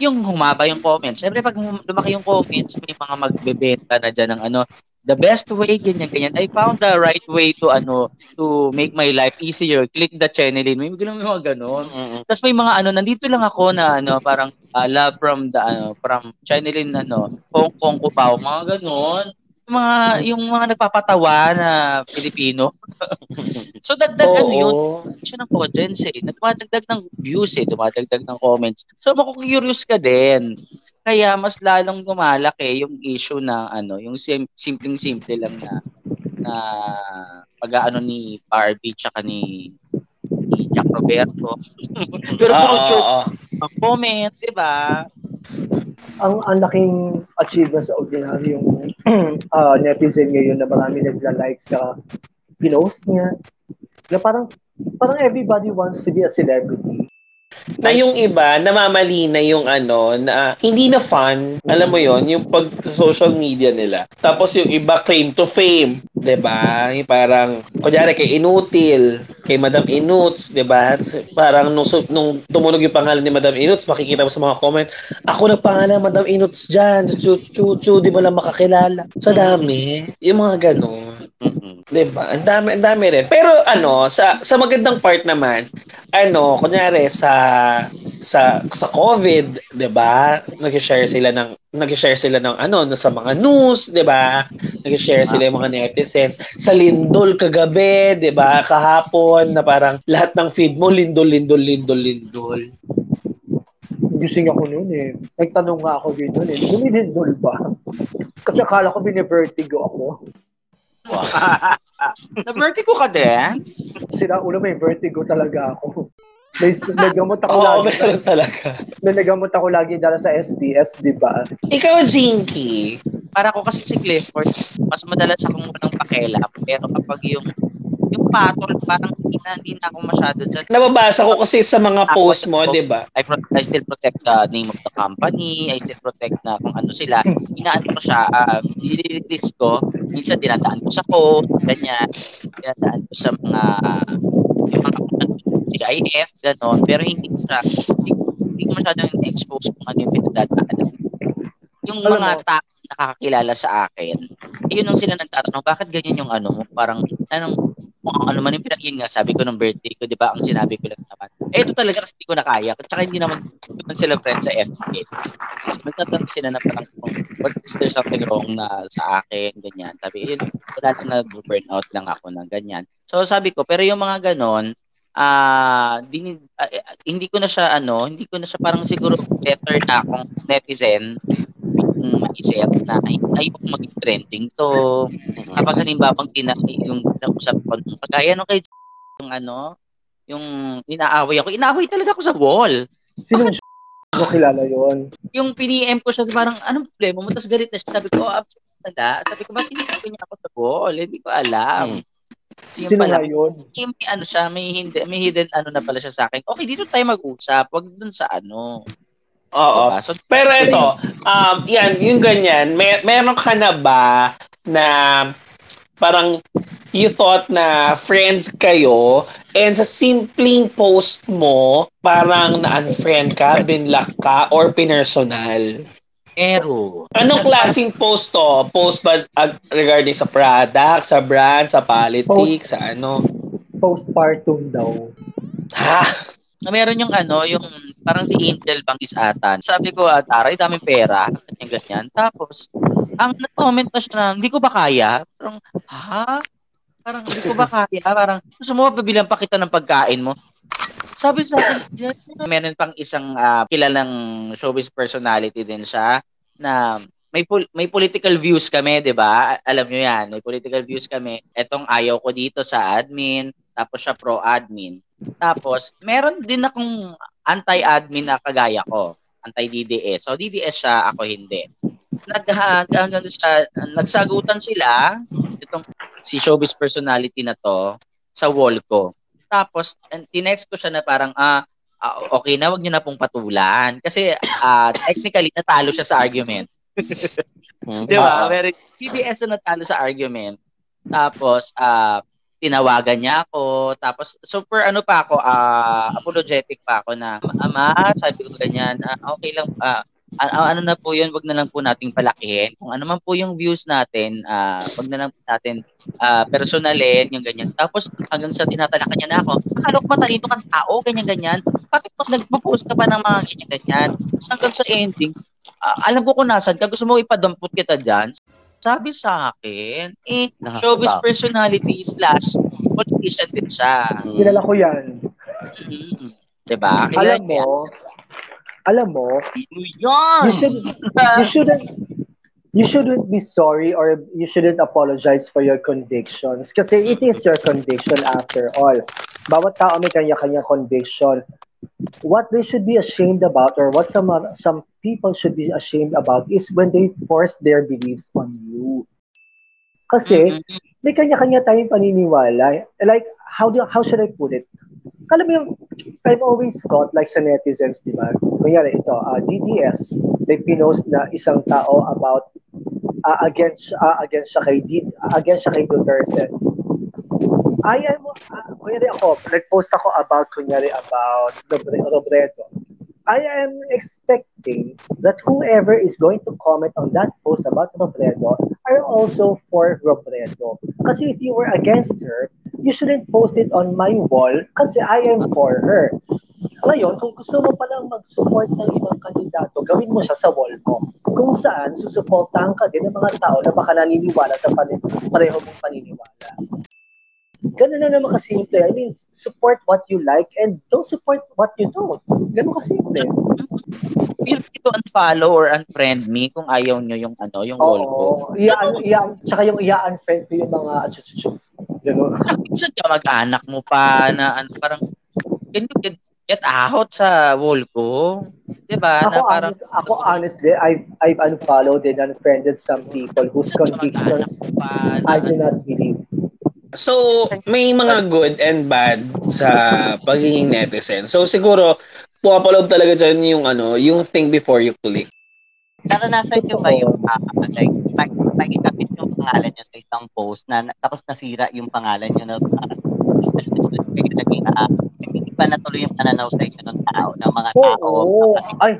yung humaba yung comments. Siyempre, pag lumaki yung comments, may mga magbebenta na dyan ng ano, the best way, ganyan, ganyan. I found the right way to, ano, to make my life easier. Click the channelin. May mga mga ganon. Mm-mm. Tapos may mga ano, nandito lang ako na ano, parang uh, love from the ano, from channelin ano, Hong Kong Cubao, mga ganon. Mga yung mga nagpapatawa na Pilipino. so dagdag ano yun, siya ng audience eh. Dumadagdag ng views eh, dumadagdag ng comments. So makukurous ka din. Kaya mas lalong lumalaki yung issue na ano, yung sim- simpleng-simple lang na na pag-aano ni Barbie tsaka ni ni Jack Roberto. Pero puro Oo, joke oo. ang comments, di ba? Ang ang laking achievement sa ordinary yung ah, netizen ngayon na marami nagla-like sa pinost niya. Na parang parang everybody wants to be a celebrity. Na yung iba, namamali na yung ano, na hindi na fun. Alam mo yon yung pag social media nila. Tapos yung iba, claim to fame. 'di ba? Parang, kunyari kay Inutil, kay Madam Inuts, 'di ba? Parang nung, nung tumunog yung pangalan ni Madam Inuts, makikita mo sa mga comment, ako nagpangalan Madam Inuts dyan, chu, chu, chu, di ba lang makakilala? Sa dami. Yung mga ganun. Mm-mm. 'Di ba? Ang dami, ang dami rin. Pero ano, sa sa magandang part naman, ano, kunyari sa sa sa COVID, 'di ba? Nag-share sila ng nag-share sila ng ano sa mga news, 'di ba? Nag-share sila ng mga netizens sa Lindol kagabi, 'di ba? Kahapon na parang lahat ng feed mo lindol lindol lindol lindol. Gising ako noon eh. Nagtanong nga ako dito eh. Lumilindol ba? Kasi akala ko binivertigo ako. Na-vertigo ka din? Sila ulo may vertigo talaga ako. May, may gamot ako Oo, lagi. meron talaga. May nagamot ako lagi dala sa SBS, di ba? Ikaw, Jinky. Para ko kasi si Clifford, mas madalas akong walang pakialam. Pero kapag yung yung patol, parang hindi na, hindi na ako masyado dyan. Nababasa ko kasi sa mga post mo. 'di ba? I, pro- I still protect the name of the company. I still protect na kung ano sila. Inaan ko siya, uh, nililist ko. Minsan dinadaan ko sa code, ganyan. Dinadaan ko sa mga yung mga GIF, gano'n. Pero hindi ko siya, hindi, hindi ko masyadong expose kung ano yung pinagdadaanan. Yung Alam mga mo- tao na nakakakilala sa akin, yun ang sila nagtatanong, bakit ganyan yung ano mo? Parang, anong, kung ang ano man yung pinag nga, sabi ko nung birthday ko, di ba, ang sinabi ko lang naman. Eh, ito talaga kasi hindi ko na kaya. Tsaka hindi naman, hindi naman sila friends sa FK. Kasi nagtatanong sila na parang, what is there something wrong na sa akin, ganyan. Sabi, yun, wala lang na-burnout lang ako ng ganyan. So, sabi ko, pero yung mga ganon, ah din, ah, eh, hindi ko na siya ano, hindi ko na siya parang siguro better na akong netizen maisip na ay, ayoko maging trending to. Kapag halimbawa pang tina, yung nausap ko, nung pagkaya nung kay yung ano, yung inaaway ako, inaaway talaga ako sa wall. Sino ko kilala yon? Yung piniem ko siya, parang, anong problema mo? Tapos galit na siya. Sabi ko, oh, pala. Sabi ko, ba't inaaway niya ako sa wall? Hindi ko alam. So, yung Sino pala, yun? may ano siya, may, hindi, may hidden ano na pala siya sa akin. Okay, dito tayo mag-usap. Wag dun sa ano. Oo. Diba? So, Pero ito, um, yan, yung ganyan, may, meron ka na ba na parang you thought na friends kayo and sa simpleng post mo, parang na-unfriend ka, binlock ka, or pinersonal? pero, Anong klaseng post to? Post ba uh, regarding sa product, sa brand, sa politics, sa ano? Postpartum daw. Ha? Meron yung ano, yung parang si Angel Bangis atan. Sabi ko, ah, taray, daming pera, ganyan, ganyan. Tapos, ang nag-comment na siya na, hindi ko ba kaya? Parang, ha? Parang, hindi ko ba kaya? Parang, gusto mo, pabilang pa kita ng pagkain mo. Sabi sa akin, meron pang isang ah, kilalang showbiz personality din siya na may pol- may political views kami, 'di ba? Alam niyo 'yan, may political views kami. Etong ayaw ko dito sa admin, tapos siya pro-admin. Tapos, meron din akong anti-admin na kagaya ko. Anti-DDS. So, DDS siya, ako hindi. Nag, hanggang sa, nagsagutan sila, itong si showbiz personality na to, sa wall ko. Tapos, and tinext ko siya na parang, ah, ah, okay na, wag niyo na pong patulan. Kasi, ah, technically, natalo siya sa argument. Di ba? Oo. Very, TDS na natalo sa argument. Tapos, ah, tinawagan niya ako. Tapos, super ano pa ako, ah, apologetic pa ako na, ama, sabi ko ganyan, ah, okay lang, a- ano na po yun, wag na lang po nating palakihin. Kung ano man po yung views natin, ah, wag na lang po natin ah, personalin, yung ganyan. Tapos, hanggang sa tinatalakan niya na ako, akala ko matalino kang tao, ganyan-ganyan. Bakit pag nagpo-post ka pa ng mga ganyan-ganyan? Hanggang sa ending, ah, alam ko kung nasan ka, gusto mo ipadampot kita dyan. Sabi sa akin, eh, Nakakatawa. showbiz personality slash politician din siya. Kilala ko yan. Mm-hmm. Diba? Alam mo, alam mo, Yan! you should you shouldn't you shouldn't be sorry or you shouldn't apologize for your convictions kasi it is your conviction after all. Bawat tao may kanya-kanyang conviction. What they should be ashamed about or what some oth- some people should be ashamed about is when they force their beliefs on you. Kasi Mhm. may kanya-kanya tayong paniniwala. Like how do how should I put it? alam mo yung, I've always thought, like sa netizens, di ba? Kunyari ito, uh, DDS, may pinost na isang tao about uh, against uh, against siya kay D, against siya kay Duterte. I am, uh, kunyari ako, nag-post ako about, kunyari about Robre- Robredo. I am expecting that whoever is going to comment on that post about Robredo are also for Robredo. Kasi if you were against her, you shouldn't post it on my wall kasi I am for her. Ngayon, kung gusto mo palang mag-support ng ibang kandidato, gawin mo siya sa wall mo. Kung saan, susuportahan ka din ng mga tao na baka naniniwala sa pareho mong paniniwala. Ganun na naman kasimple. I mean, support what you like and don't support what you don't. Ganun kasimple. Feel free to unfollow or unfriend me kung ayaw nyo yung ano, yung wall ko. Oo. Iya, iya, tsaka yung iya-unfriend ko yung mga chuchuchu. Ganun. Minsan ka mag-anak mo pa na ano, parang can you get, get out sa wall ko? 'Di ba? Ako, Na parang honest, ako honestly, I've, I've unfollowed and unfriended some people whose convictions pa na, I do not believe. So, may mga good and bad sa pagiging netizen. So, siguro, pumapaloob talaga dyan yung, ano, yung think before you click. Naranasan nyo ba yung uh, like, pag, pag ikapit yung pangalan nyo sa isang post na tapos nasira yung pangalan nyo na uh, naging uh, iba na tuloy yung pananaw sa inyo ng tao, ng mga Oo, tao oo. sa Ay.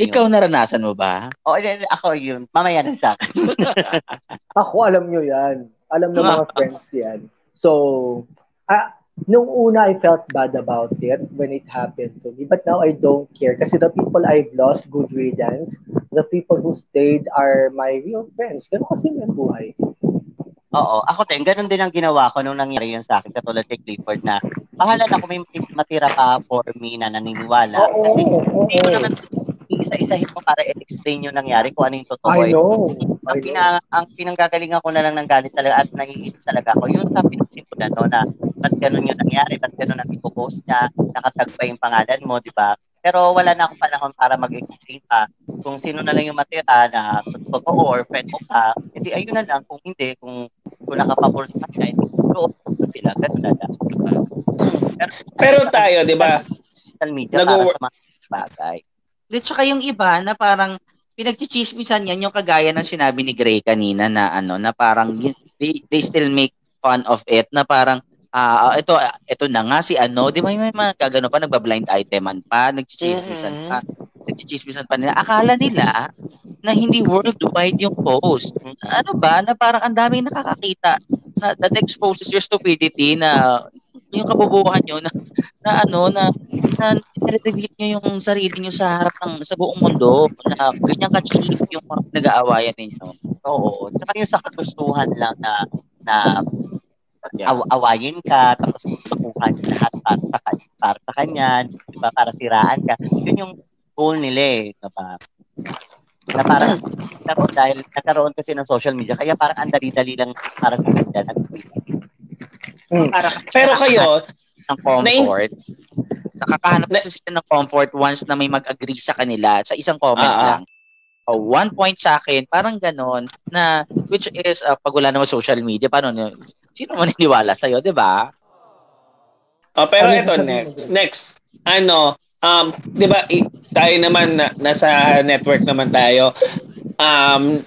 ikaw naranasan mo ba? O, eh, ako yun. Mamaya na sa akin. Ako, alam nyo yan. Alam ng mga friends yan. So, ah, nung una, I felt bad about it when it happened to me. But now, I don't care. Kasi the people I've lost, good riddance. The people who stayed are my real friends. Ganun kasi yung buhay. Oo, ako din, ganun din ang ginawa ko nung nangyari yun sa akin, katulad kay Clifford na bahala na kung may matira pa for me na naniniwala. Oo, Kasi oo, hindi oo. naman isa-isahin mo para i-explain yung nangyari kung ano yung totoo. I eh. know. Ang, I know. pina, ang pinanggagalingan ko na lang ng galit talaga at naiinis talaga ako, yung sa pinagsimulan no, na ba't ganun yung nangyari, ba't ganun ang ipopost niya, nakatag pa yung pangalan mo, di ba? Pero wala na akong panahon para mag-explain pa kung sino na lang yung matira na totoo or friend mo ka, hindi ayun na lang. Kung hindi, kung, kung nakapabor sa kanya, hindi ko sila, ganun na lang. Pero, Pero tayo, di ba? social media Nag-wo- para sa mga bagay. Di tsaka yung iba na parang pinagchichismisan yan yung kagaya ng sinabi ni Gray kanina na ano na parang they, they still make fun of it na parang ah ito ito na nga si ano. Di ba may mga gagano pa nagba-blind iteman pa nagchichismisan pa nagchichismisan pa nila. Akala nila na hindi worldwide yung post. Ano ba? Na parang ang daming nakakakita na that exposes your stupidity na yung kabubuhan nyo na, na ano na na i-reveal nyo yung sarili nyo sa harap ng sa buong mundo na ganyan ka-cheap yung mga nag-aawayan ninyo. Oo. Tsaka yung sa kagustuhan lang na na Yeah. aw- awayin ka, tapos niya lahat para sa, para sa kanya, di ba, para siraan ka. Yun yung goal nila eh. Diba? Na parang, nagkaroon, dahil nagkaroon kasi ng social media, kaya parang ang dali-dali lang para sa kanya. Hmm. Para Pero kayo, ng comfort. Nakakahanap kasi sila ng comfort once na may mag-agree sa kanila sa isang comment ah. lang. O, one point sa akin, parang ganon, na, which is, uh, pag wala naman social media, paano, nyo- sino maniniwala sa'yo, di ba? Oh, pero Ano ito yung next. Next. Ano, um, 'di ba tayo naman na, nasa network naman tayo. Um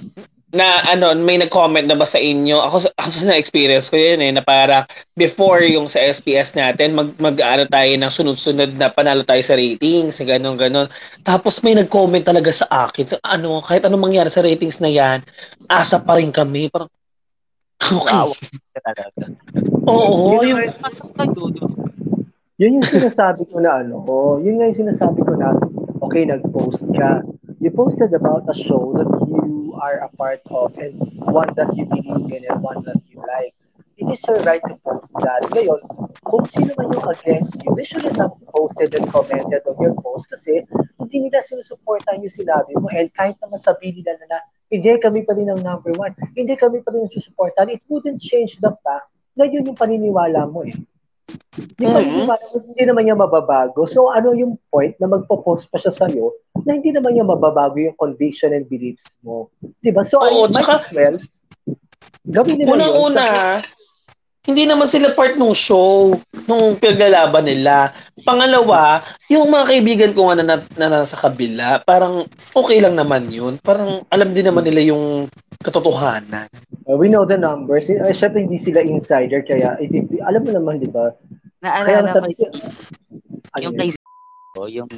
na ano, may nag-comment na ba sa inyo? Ako ako na-experience ko 'yun eh na para before yung sa SPS natin mag mag-ano tayo ng sunod-sunod na panalo tayo sa ratings, ganun ganon. Tapos may nag-comment talaga sa akin. Ano, kahit anong mangyari sa ratings na 'yan, asa pa rin kami. Parang Okay. Oo, Yun yung Yun yung sinasabi ko na ano, oh, yun nga yung sinasabi ko na, okay, nag-post ka. You posted about a show that you are a part of and one that you believe in and one that you like. It is your right to post that. Ngayon, kung sino man yung against you, they shouldn't have posted and commented on your post kasi hindi nila sinusuportan yung sinabi mo and kahit naman sabihin nila na, na hindi kami pa rin ang number one, hindi kami pa rin susuportan, it wouldn't change the fact na yun yung paniniwala mo eh. Di ba, Mhm. hindi, naman niya mababago. So, ano yung point na magpo-post pa siya sa'yo na hindi naman niya mababago yung conviction and beliefs mo. Di ba? So, Oo, I might tsaka- as well, gawin nila sa- Hindi naman sila part ng show, nung pinaglalaban nila. Pangalawa, yung mga kaibigan ko nga na, na, na nasa kabila, parang okay lang naman yun. Parang alam din naman nila yung katotohanan. Uh, we know the numbers. Uh, Siyempre, hindi sila insider, kaya iti- alam mo naman, di ba? Kaya Naalala ko sabi yung, Ano yung yun? kay ko, yung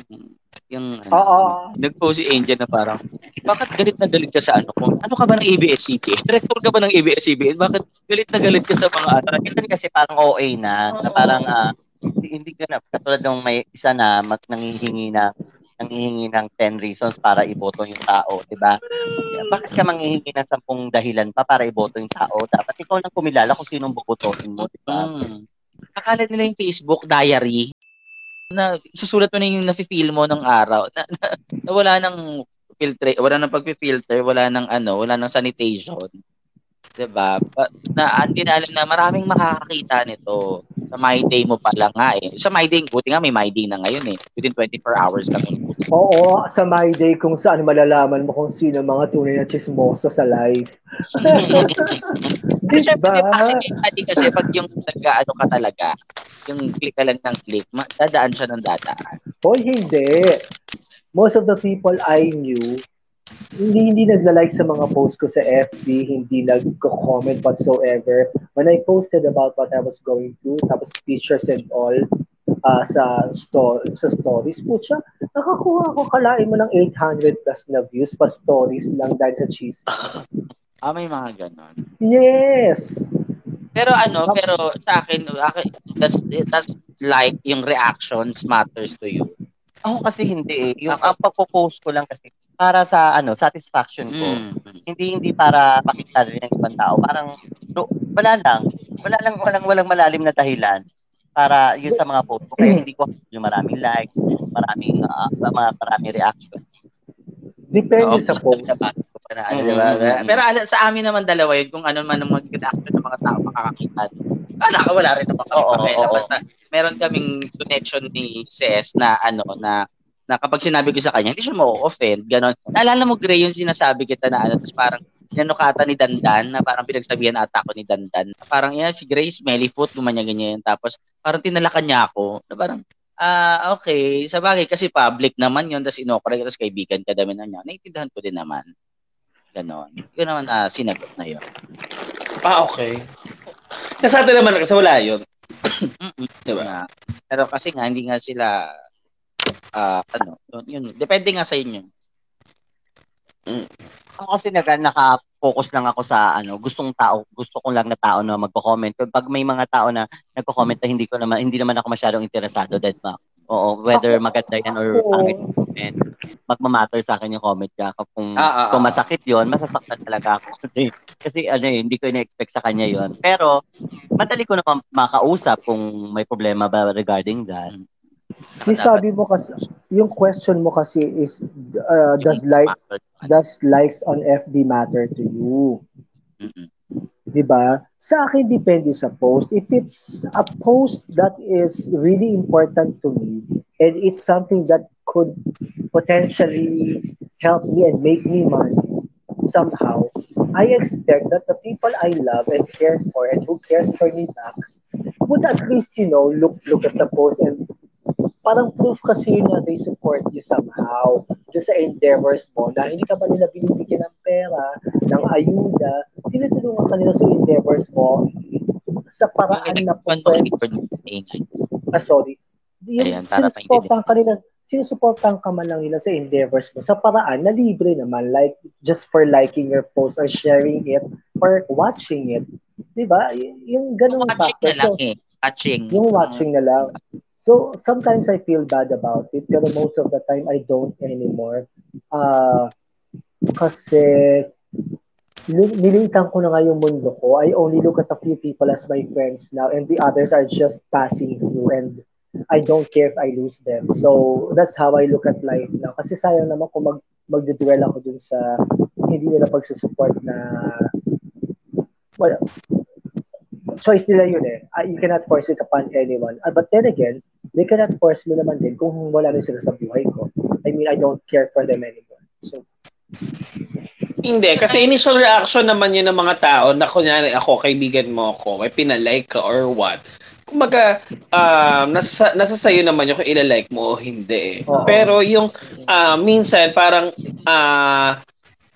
yung ano, Oo. nag-post si Angel na parang bakit galit na galit ka sa ano ko? Ano ka ba ng ABS-CBN? Director ka ba ng ABS-CBN? Bakit galit na galit ka sa mga ano? Minsan kasi parang OA na, na parang ah, hindi, hindi ka na, katulad ng may isa na mag, nangihingi na nangihingi ng 10 reasons para iboto yung tao, di ba? Bakit ka manghihingi ng 10 dahilan pa para iboto yung tao? Dapat ikaw lang kumilala kung sinong bobotohin mo, di ba? Hmm. Akala nila yung Facebook diary na susulat mo na yung nafe-feel mo ng araw na, na, na wala nang filter, wala nang pagpi-filter, wala nang ano, wala nang sanitation. 'Di ba? Na hindi na alam na maraming makakakita nito. Sa My Day mo pa lang nga eh. Sa My Day, buti nga may My Day na ngayon eh. Within 24 hours yun. Oo, sa My Day kung saan malalaman mo kung sino mga tunay na chismoso sa live. Diba? kasi, kasi, kasi pag yung nag-ano ka talaga, yung click ka lang ng click, dadaan siya ng dadaan. Hoy, hindi. Most of the people I knew, hindi hindi nagla-like sa mga posts ko sa FB, hindi nagko-comment whatsoever. When I posted about what I was going through, tapos pictures and all, ah, sa sto- sa stories po siya, nakakuha ako kalain mo ng 800 plus na views pa stories lang dahil sa cheese. Ah, may mga ganon. Yes! Pero ano, pero sa akin, akin that's, that's like yung reactions matters to you. Ako kasi hindi eh. Yung ang pagpo-post ko lang kasi para sa ano satisfaction ko. Mm. Hindi hindi para makita rin ng ibang tao. Parang so, wala lang. Wala lang walang walang malalim na dahilan para yun sa mga post ko. Kaya hindi ko yung maraming likes, maraming ah, mga maraming reaction. Depende Oo, sa post. na ano, Mm, di ba? mm, mm. Pero ala, sa amin naman dalawa yun, kung ano man ang mga reaction ng mga tao makakakita. Wala ka, wala rin naman kami Oo, pakailan. oo. Basta meron kaming connection ni Ces na ano, na na kapag sinabi ko sa kanya, hindi siya ma-offend, ganon. Naalala mo, Gray, yung sinasabi kita na ano, tapos parang sinanukata ni Dandan, na parang pinagsabihan ata ako ni Dandan. Parang, yeah, si Grace, smelly foot, gumanya-ganyan. Tapos, parang tinalakan niya ako, na parang, ah, okay, sa bagay, kasi public naman yun, tapos inokorek, tapos kaibigan ka dami na niya. Naiintindihan ko din naman. Ganon. Yun naman na sinagot na yun. Ah, okay. Nasa atin naman kasi wala yun. Diba? Nga. Pero kasi nga, hindi nga sila, ah, ano, yun, yun, depende nga sa inyo. Ako kasi nag naka-focus lang ako sa ano, gustong tao, gusto ko lang na tao na magko-comment. Pag may mga tao na nagko-comment na hindi ko naman hindi naman ako masyadong interesado dead ma. Oo, whether Ako- maganda yan or ako- pangit comment. Magmamatter sa akin yung comment niya. Kung, Ah, ah, kung ah. masakit yon masasaktan talaga ako. Kasi, kasi ano eh, hindi ko ina-expect sa kanya yon Pero, madali ko naman makausap kung may problema ba regarding that. Yung sabi mo kasi, yung question mo kasi is, uh, does like does likes on FB matter to you? Mm-mm. 'Di ba? Sa akin depende sa post. If it's a post that is really important to me and it's something that could potentially help me and make me money somehow, I expect that the people I love and care for and who cares for me back would at least, you know, look look at the post and parang proof kasi yun na they support you somehow just sa endeavors mo na hindi ka ba nila binibigyan ng pera, ng ayuda, tinutulungan ka nila sa endeavors mo sa paraan na po ah, sorry. Yung Ayan, sinusuportahan ka nila, sinusuportahan ka man lang nila sa endeavors mo sa paraan na libre naman, like just for liking your post or sharing it or watching it. Di ba? Yung ganung Watching factor. na lang So, eh. Watching. yung watching na lang. So, sometimes I feel bad about it, pero most of the time, I don't anymore. Uh, kasi, ni- nilitan ko na nga yung mundo ko. I only look at a few people as my friends now, and the others are just passing through, and I don't care if I lose them. So, that's how I look at life now. Kasi sayang naman kung mag, magdudwell ako dun sa hindi nila pagsusupport na well, choice nila yun eh. Ah, you cannot force it upon anyone. Ah, but then again, they cannot force me naman din kung wala rin sila sa buhay ko. I mean, I don't care for them anymore. So, Hindi, kasi initial reaction naman yun ng mga tao na kunyari ako, kaibigan mo ako, may pinalike ka or what. Kumbaga, um, nasa, nasa sayo naman yung kung ilalike mo o hindi. eh. Pero yung ah, minsan parang ah,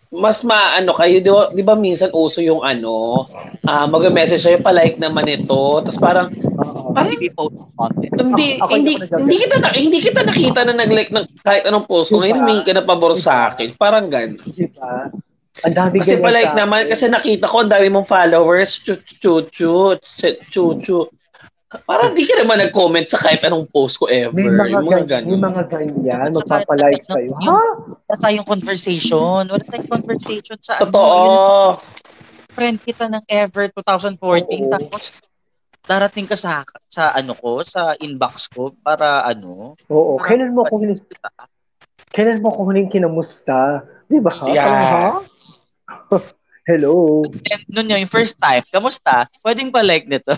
mas maano kayo, di ba, di ba minsan uso yung ano, ah mag-message sa'yo, palike naman ito. Tapos parang, parang Hindi hindi Ako- ako hindi kita na, hindi kita nakita na nag-like ng kahit anong post ko. Ngayon humingi ka na pabor sa akin. Parang ganun. Diba? Ang dami Kasi palike naman kasi nakita ko ang dami mong followers. Chu chu chu chu chu. Parang di ka naman nag-comment sa kahit anong post ko ever. may mga, yung mga ganyan, may mga ganyan, ano, sa'yo. yung- Ha? Wala tayong conversation. Wala tayong conversation sa ano. Totoo. Yun, friend kita ng ever 2014. Oo. Tapos, darating ka sa sa ano ko, sa inbox ko para ano. Oo, para- kailan mo ko huling, kailan mo ko huling kinamusta? Di ba? Yeah. Parang, ha? Hello. And noon yung first time, kamusta? Pwedeng pa-like nito.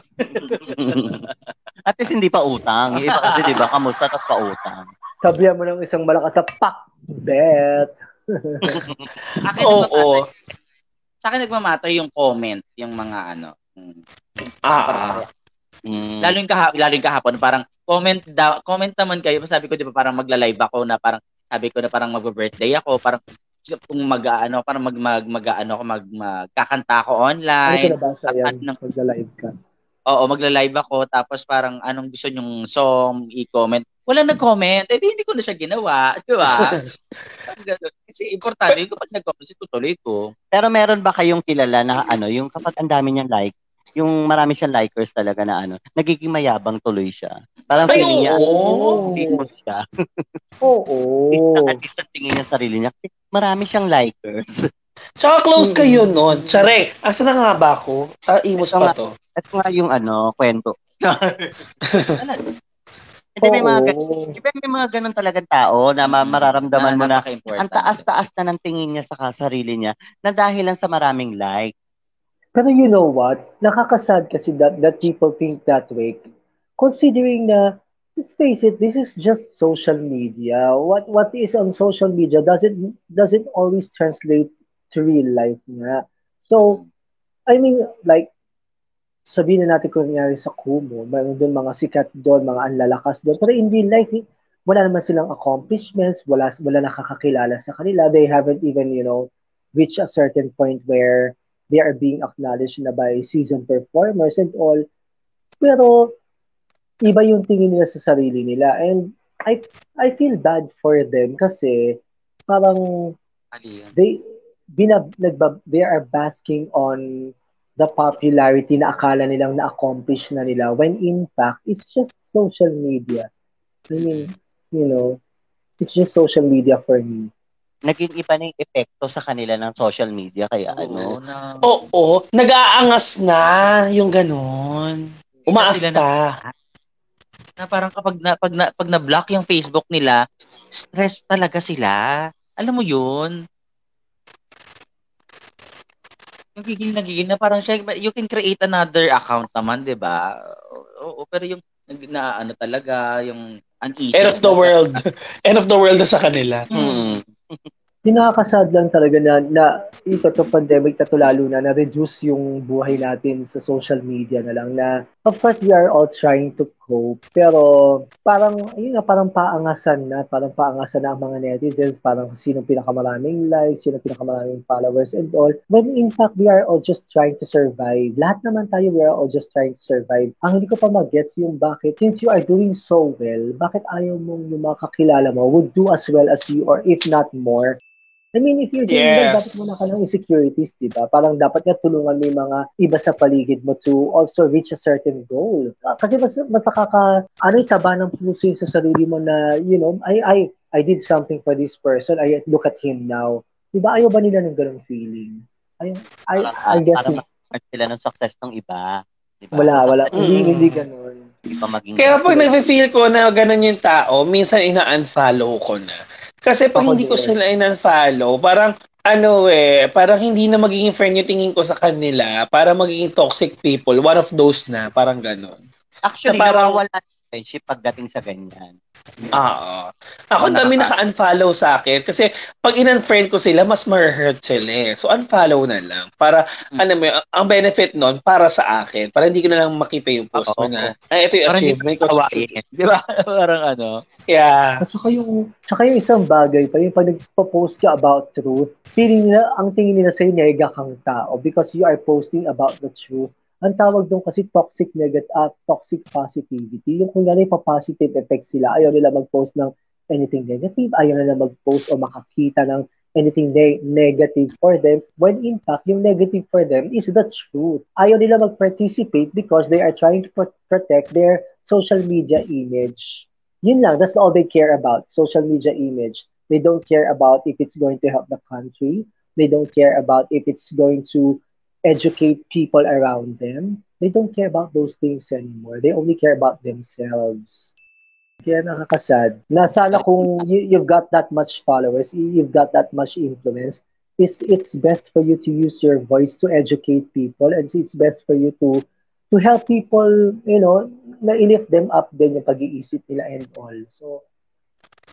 At least hindi pa utang. Yung iba kasi, di ba, kamusta, tas pa utang. Sabihan mo ng isang malakas na pak, bet. Akin Oo. nagmamatter. Sa akin nagmamatter yung comment, yung mga ano. mm, Ah, ah. Mm. Lalo yung, kaha- lalo yung kahapon, parang comment daw, comment naman kayo. Sabi ko, di ba, parang magla-live ako na parang, sabi ko na parang mag-birthday ako, parang kung mag ano parang mag mag, mag ano ako mag magkakanta ako Ano ko online nabasa yan? Ano- Magla-live ka. oo magla-live ako. Tapos parang anong gusto nyong song i-comment? Wala nag-comment. Eh di, hindi ko na siya ginawa. Di ba? Kasi importante yung kapag nag-comment tutuloy ko. Pero meron ba kayong kilala na ano, yung kapag ang dami niyang like, yung marami siyang likers talaga na ano, nagiging mayabang tuloy siya. Parang Ay, feeling niya, oo. famous siya. Oo. At least tingin niya sa sarili niya, marami siyang likers. Tsaka close kayo nun. Tsare, asa na nga ba ako? Ah, imos pa to. At nga yung ano, kwento. Hindi may mga ganun, may mga ganun talagang tao na ma- mararamdaman mo na napaka-importante. ang taas-taas na ng tingin niya sa sarili niya na dahil lang sa maraming like. Pero you know what? Nakakasad kasi that, that people think that way. Considering na, let's face it, this is just social media. What what is on social media doesn't doesn't always translate to real life nga. So, I mean, like, sabihin na natin kung nangyari sa Kumu, mayroon doon mga sikat doon, mga anlalakas doon. Pero in real life, wala naman silang accomplishments, wala, wala nakakakilala sa kanila. They haven't even, you know, reached a certain point where they are being acknowledged na by seasoned performers and all. Pero, iba yung tingin nila sa sarili nila. And I I feel bad for them kasi parang they binab, nagba, they are basking on the popularity na akala nilang na-accomplish na nila when in fact it's just social media. I mean, you know, it's just social media for me. Naging iba na yung epekto sa kanila ng social media. Kaya ano, Oo, na, Oo, nag-aangas na yung ganun. Umaasta. na parang kapag na, pag na, pag na-block yung Facebook nila, stress talaga sila. Alam mo yun? Nagiging nagiging na parang siya, you can create another account naman, di ba? Oo, pero yung nag- na ano talaga, yung uneasy. End of the world. End of the world na sa kanila. mm, Yung nakakasad lang talaga na, na ito to pandemic na to lalo na na-reduce yung buhay natin sa social media na lang na of course we are all trying to cope pero parang yun nga parang paangasan na parang paangasan na ang mga netizens parang sino pinakamaraming likes sino pinakamaraming followers and all. When in fact we are all just trying to survive. Lahat naman tayo we are all just trying to survive. Ang hindi ko pa mag-gets yung bakit since you are doing so well bakit ayaw mong yung mga kakilala mo would do as well as you or if not more I mean, if you're doing Yes. dapat mo na ka ng insecurities, di ba? Parang dapat nga tulungan mo yung mga iba sa paligid mo to also reach a certain goal. Ah, Kasi mas, mas nakaka, ano yung taba ng puso yun sa sarili mo na, you know, I, I, I did something for this person, I look at him now. Di ba ayaw ba nila ng ganong feeling? I, I, para, I guess, para ma- sila ng success ng iba. Diba? wala, wala. Success Hindi, Mm. hindi ganon. Hindi pa maging Kaya pag nag-feel ko na ganun yung tao, minsan ina-unfollow ko na. Kasi pag Ako hindi ko sila in-unfollow, parang ano eh, parang hindi na magiging friend yung tingin ko sa kanila para magiging toxic people. One of those na, parang ganun. Actually, na parang- nawawala, friendship pagdating sa ganyan. Oo. Ako Oo, dami naka-unfollow sa akin kasi pag in-unfriend ko sila, mas ma-hurt sila eh. So unfollow na lang. Para, Mm. ano mo, ang benefit nun, para sa akin. Para hindi ko na lang makita yung post mo na, ay, ito yung Parang achievement ko ko. kawain. Di ba? Parang ano. Yeah. Saka yung, saka yung isang bagay pa, yung pag nagpo-post ka about truth, feeling nila, ang tingin nila sa'yo, nega kang tao because you are posting about the truth. Ang tawag doon kasi toxic negative, uh, toxic positivity. Yung kung ano yung positive effect sila, ayaw nila mag-post ng anything negative, ayaw nila mag-post o makakita ng anything ne- negative for them, when in fact, yung negative for them is the truth. Ayaw nila mag-participate because they are trying to pro- protect their social media image. Yun lang, that's all they care about, social media image. They don't care about if it's going to help the country. They don't care about if it's going to educate people around them. They don't care about those things anymore. They only care about themselves. Kaya nakakasad. Na sana kung you, you've got that much followers, you- you've got that much influence, it's it's best for you to use your voice to educate people and it's best for you to to help people, you know, na i-lift them up din yung pag-iisip nila and all. So,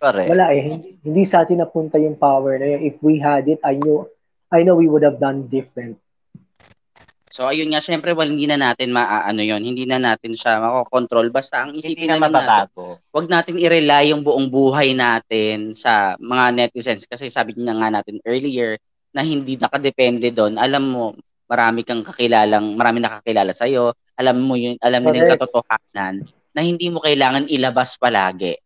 Correct. wala eh. Hindi, hindi sa atin napunta yung power na yun. If we had it, I know, I know we would have done different. So ayun nga, syempre well, hindi na natin maaano yon, hindi na natin siya makokontrol. Basta ang Hindi isipin na na lang natin, wag natin i-rely yung buong buhay natin sa mga netizens. Kasi sabi niya nga natin earlier na hindi nakadepende doon. Alam mo, marami kang kakilalang, marami nakakilala sa iyo. Alam mo yun, alam nila yung katotohanan na hindi mo kailangan ilabas palagi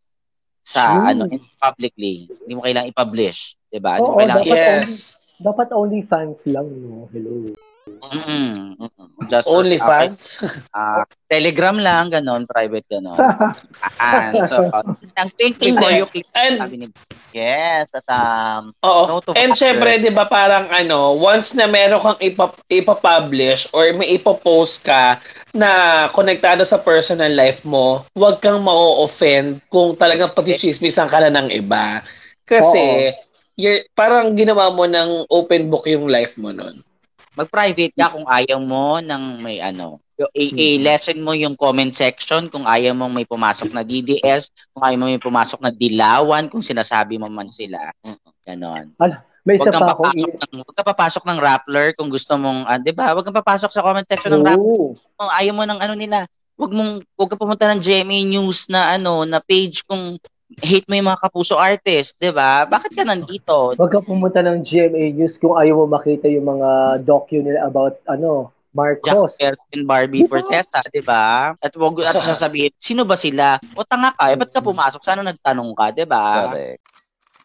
sa True. ano publicly. Hindi mo kailangan i-publish, 'di ba? Hindi mo Oo, kailangan dapat Yes. Dapat only fans lang, no? Hello. Mm-mm. Just Only for- fans? Ah, Telegram lang, ganon, private ganon. Ah, so, ang think before you click, And, sabi ni Yes, at um, oo. No to And syempre, di ba parang ano, once na meron kang ipa, ipapublish or may ipopost ka na konektado sa personal life mo, huwag kang ma-offend kung talagang pagchichismisan ka na ng iba. Kasi, you're, parang ginawa mo ng open book yung life mo nun. Mag-private ka kung ayaw mo ng may ano, yung i- i-lessen mo yung comment section kung ayaw mong may pumasok na DDS, kung ayaw mo may pumasok na dilawan, kung sinasabi mo man sila. Ganon. May Huwag isa pa akong papasok ng, huwag kang papasok ng Rappler kung gusto mong, ah, 'di ba? Huwag kang papasok sa comment section ng Rappler kung ayaw mo ng ano nila. Huwag mong huwag ka pumunta ng GMA News na ano, na page kung hate mo yung mga kapuso artist, 'di ba? Bakit ka nandito? Huwag ka pumunta ng GMA News kung ayaw mo makita yung mga docu nila about, ano, Marcos. Jack and Barbie Fortesa, 'di ba? At wag at sasabihin, sino ba sila? O tanga ka, eh, ba't ka pumasok? Sana nagtanong ka, 'di ba? correct.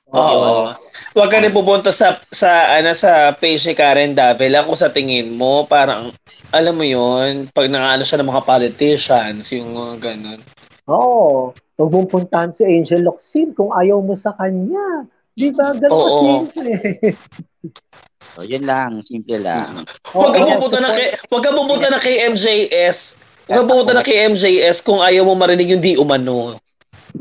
Oo. Huwag ka rin pupunta sa sa ano sa page ni Karen Davila kung sa tingin mo parang alam mo 'yun, pag nangaano siya ng mga politicians, yung mga ganun. Oo. Huwag mong puntahan si Angel Locsin kung ayaw mo sa kanya. Di ba? Ganun Oo. kasimple. So, yun lang, simple lang. Huwag ka Oo, pupunta na kay huwag ka pupunta na kay MJS. Huwag ka pupunta na kay MJS kung ayaw mo marinig yung di umano.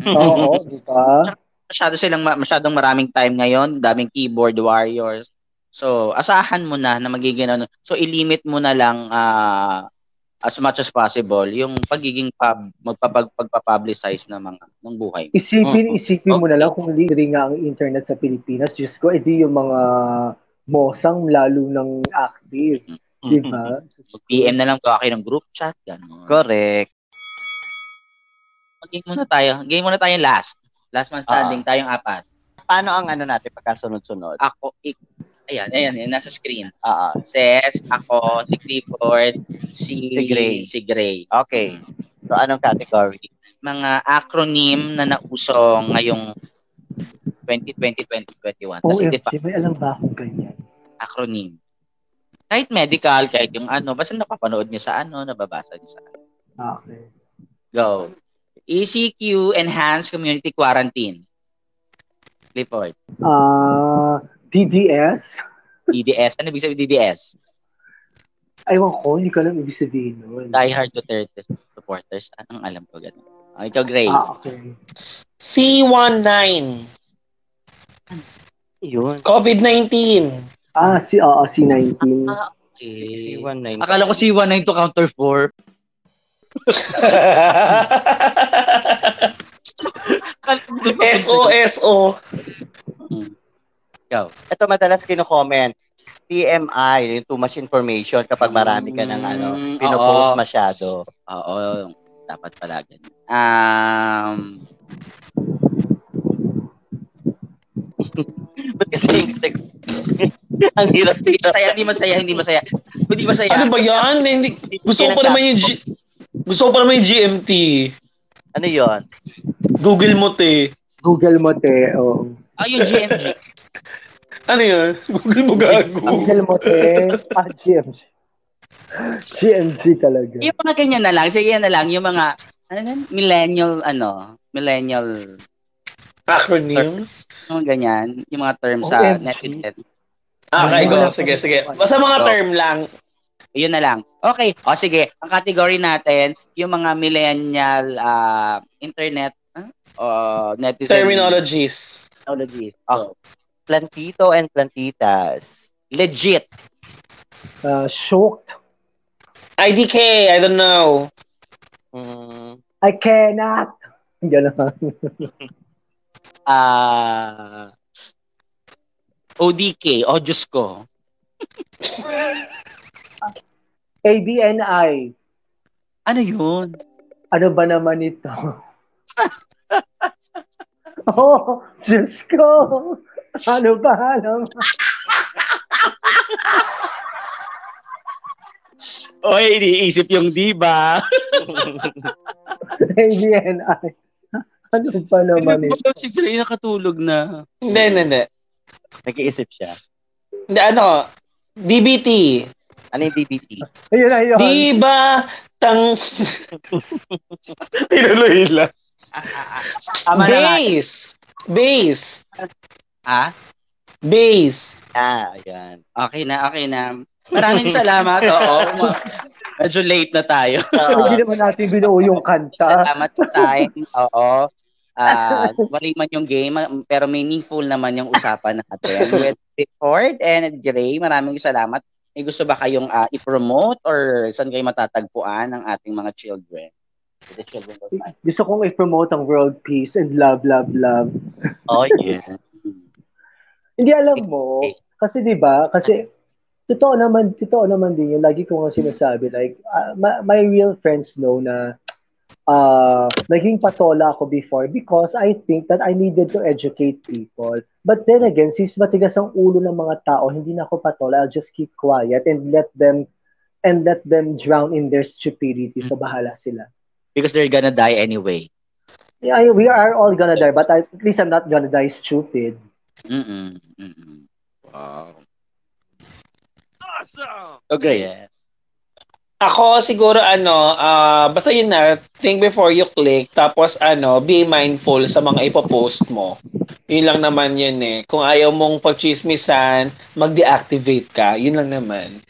Oo, di ba? Masyado silang ma- masyadong maraming time ngayon, daming keyboard warriors. So, asahan mo na na magiging ano. So, ilimit mo na lang ah, as much as possible yung pagiging pub, magpapag pagpapublicize ng mga ng buhay. Isipin, Oo. isipin mo na lang kung libre nga ang internet sa Pilipinas. Diyos ko, edi yung mga mosang lalo ng active. Di ba? Mag-PM na lang ko kayo ng group chat, gano'n. Correct. Game muna tayo. Game muna tayo last. Last man standing, tayong apat. Paano ang ano natin pagkasunod-sunod? Ako, ik, ayan, ayan, ayan, nasa screen. Ah, ah. Ses, ako, si Clifford, si, Si Gray. Si Gray. okay. So, anong category? Mga acronym na nauso ngayong 2020-2021. Kasi di ba, OFG, may alam ba akong ganyan? acronym. Kahit medical, kahit yung ano, basta napapanood niyo sa ano, nababasa niyo sa ano. Ah, Okay. Go. ECQ, Enhanced Community Quarantine. Clifford. Ah, DDS? DDS. Ano ibig sabihin DDS? Aywan ko, hindi ko alam ibig sabihin nun. Die Hard Duterte supporters. Anong alam ko ganun? Oh, ikaw, Gray. Ah, okay. C19, Yun. COVID-19. Ah, si, oo, C19. Ah, okay. C19. Akala ko C19 to counter 4. SO, Ikaw. Ito madalas kino-comment. TMI, yung too much information kapag marami ka ng ano, Mm, pinopost oo. masyado. Oo, dapat pala ganyan. Um, Ba't kasi ang hirap-hirap. masaya, hindi masaya, hindi masaya. Hindi masaya. Ano ba yan? Hindi, gusto ko pa naman yung G- gusto ko pa naman yung GMT. Ano yon? Google mo, te. Google mo, te. Oh. Ah, yung GMG. Ano yun? Google mo gago. Google mo, te. Ah, GMG. GMG talaga. yung mga ganyan na lang, sige na lang, yung mga, ano yan, millennial, ano, millennial, Acronyms? mga ganyan, yung mga terms sa netizen. Ah, ikaw. ba? Sige, sige. Basta mga So, term lang. Yun na lang. Okay. O sige, ang category natin, yung mga millennial ah, internet ah, o netizen Terminologies. Technology. Oh, Plantito and plantitas. legit. Uh, shocked. IDK, I don't know. Mm, I cannot. Ganon. Ah ODK, o Diyos ko. ABNI. Ano yun? Ano ba naman ito? Oh, Diyos ko. Ano ba naman? O, iniisip yung diba? ABNI. Ano ba naman ito? Si Gray nakatulog na. Hindi, hindi, hindi. nag-iisip siya. Hindi, ano, DBT. Ano yung DBT? Ayun na yun. Di ba tang... Tinuloy lang. Tama na nga. Base. Base. Ha? Base. Ah, ayan. Okay na, okay na. Maraming salamat. Oo. Medyo late na tayo. Hindi naman natin binuo yung kanta. Salamat sa time. Oo. Ah, mali man yung game, pero meaningful naman yung usapan natin. With Ford and Gray, maraming salamat. May gusto ba kayong ah, i-promote or saan kayo matatagpuan ng ating mga children? The children of. Gusto kong i-promote ang world peace and love, love, love. Oh, yeah. Hindi alam mo, kasi 'di ba? Kasi totoo naman, totoo naman din 'yung lagi ko nga sinasabi like uh, my, my real friends know na uh, naging patola ako before because I think that I needed to educate people. But then again, since matigas ang ulo ng mga tao, hindi na ako patola. I'll just keep quiet and let them and let them drown in their stupidity. So bahala sila. Because they're gonna die anyway. Yeah, I- we are all gonna die, but I, at least I'm not gonna die stupid. Mm-mm. Mm-mm. Wow. Awesome! Okay. yeah. Ako siguro ano, ah basta yun na, think before you click, tapos ano, be mindful sa mga ipopost mo. Yun lang naman yun eh. Kung ayaw mong pagchismisan, mag-deactivate ka. Yun lang naman.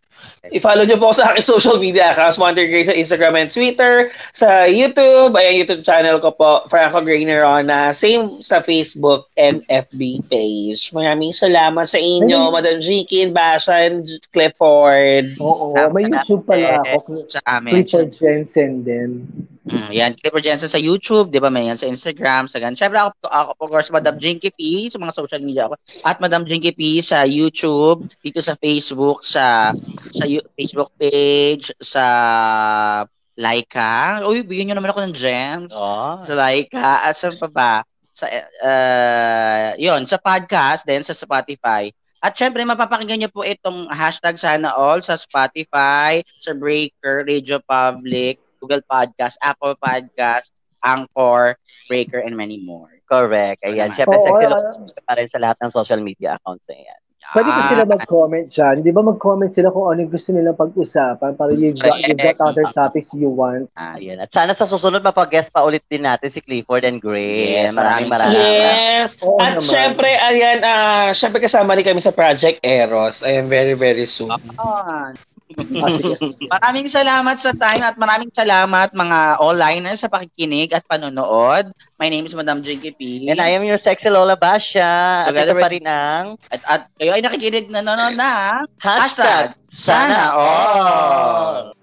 I-follow nyo po sa aking social media accounts, Wonder Gray sa Instagram and Twitter, sa YouTube, ayan YouTube channel ko po, Franco Gray Nerona, same sa Facebook and FB page. Maraming salamat sa inyo, Ayun. Madam Jikin, Basha, and Clifford. Oo, Salamat may YouTube pala ako. Sa amin. Clifford Jensen din. Mm, yan, Clifford Jensen sa YouTube, di ba? May yan sa Instagram, sa gan. Siyempre ako, ako, of course, Madam Jinky P sa mga social media ako. At Madam Jinky P sa YouTube, dito sa Facebook, sa sa Yu- Facebook page, sa Laika. Uy, bigyan nyo naman ako ng gems. Oh. Sa Laika. At saan pa ba? Sa, uh, yun, sa podcast, then sa Spotify. At syempre, mapapakinggan nyo po itong hashtag sana all sa Spotify, sa Breaker, Radio Public, Google Podcast, Apple Podcast, Anchor, Breaker, and many more. Correct. Ayan. Salamat. Siyempre, Oo, sexy ah, look pa rin sa lahat ng social media accounts na yan. Pwede Ah, sila mag-comment dyan? Di ba mag-comment sila kung ano yung gusto nilang pag-usapan para you've got, you've got other topics you want. Ah, Ayan. At sana sa susunod mapag-guest pa ulit din natin si Clifford and Gray. Yes, maraming maraming maraming. Yes! Oo At naman. syempre, ayan, ah syempre kasama rin kami sa Project Eros. Ayan, very, very soon. Ah, Maraming salamat sa time at maraming salamat mga all-liners sa pakikinig at panonood. My name is Madam Jinky P. And I am your sexy Lola Basha. At ito pa rin ang At, at kayo ay nakikinig na nanonood na hashtag Sana Sana All. All.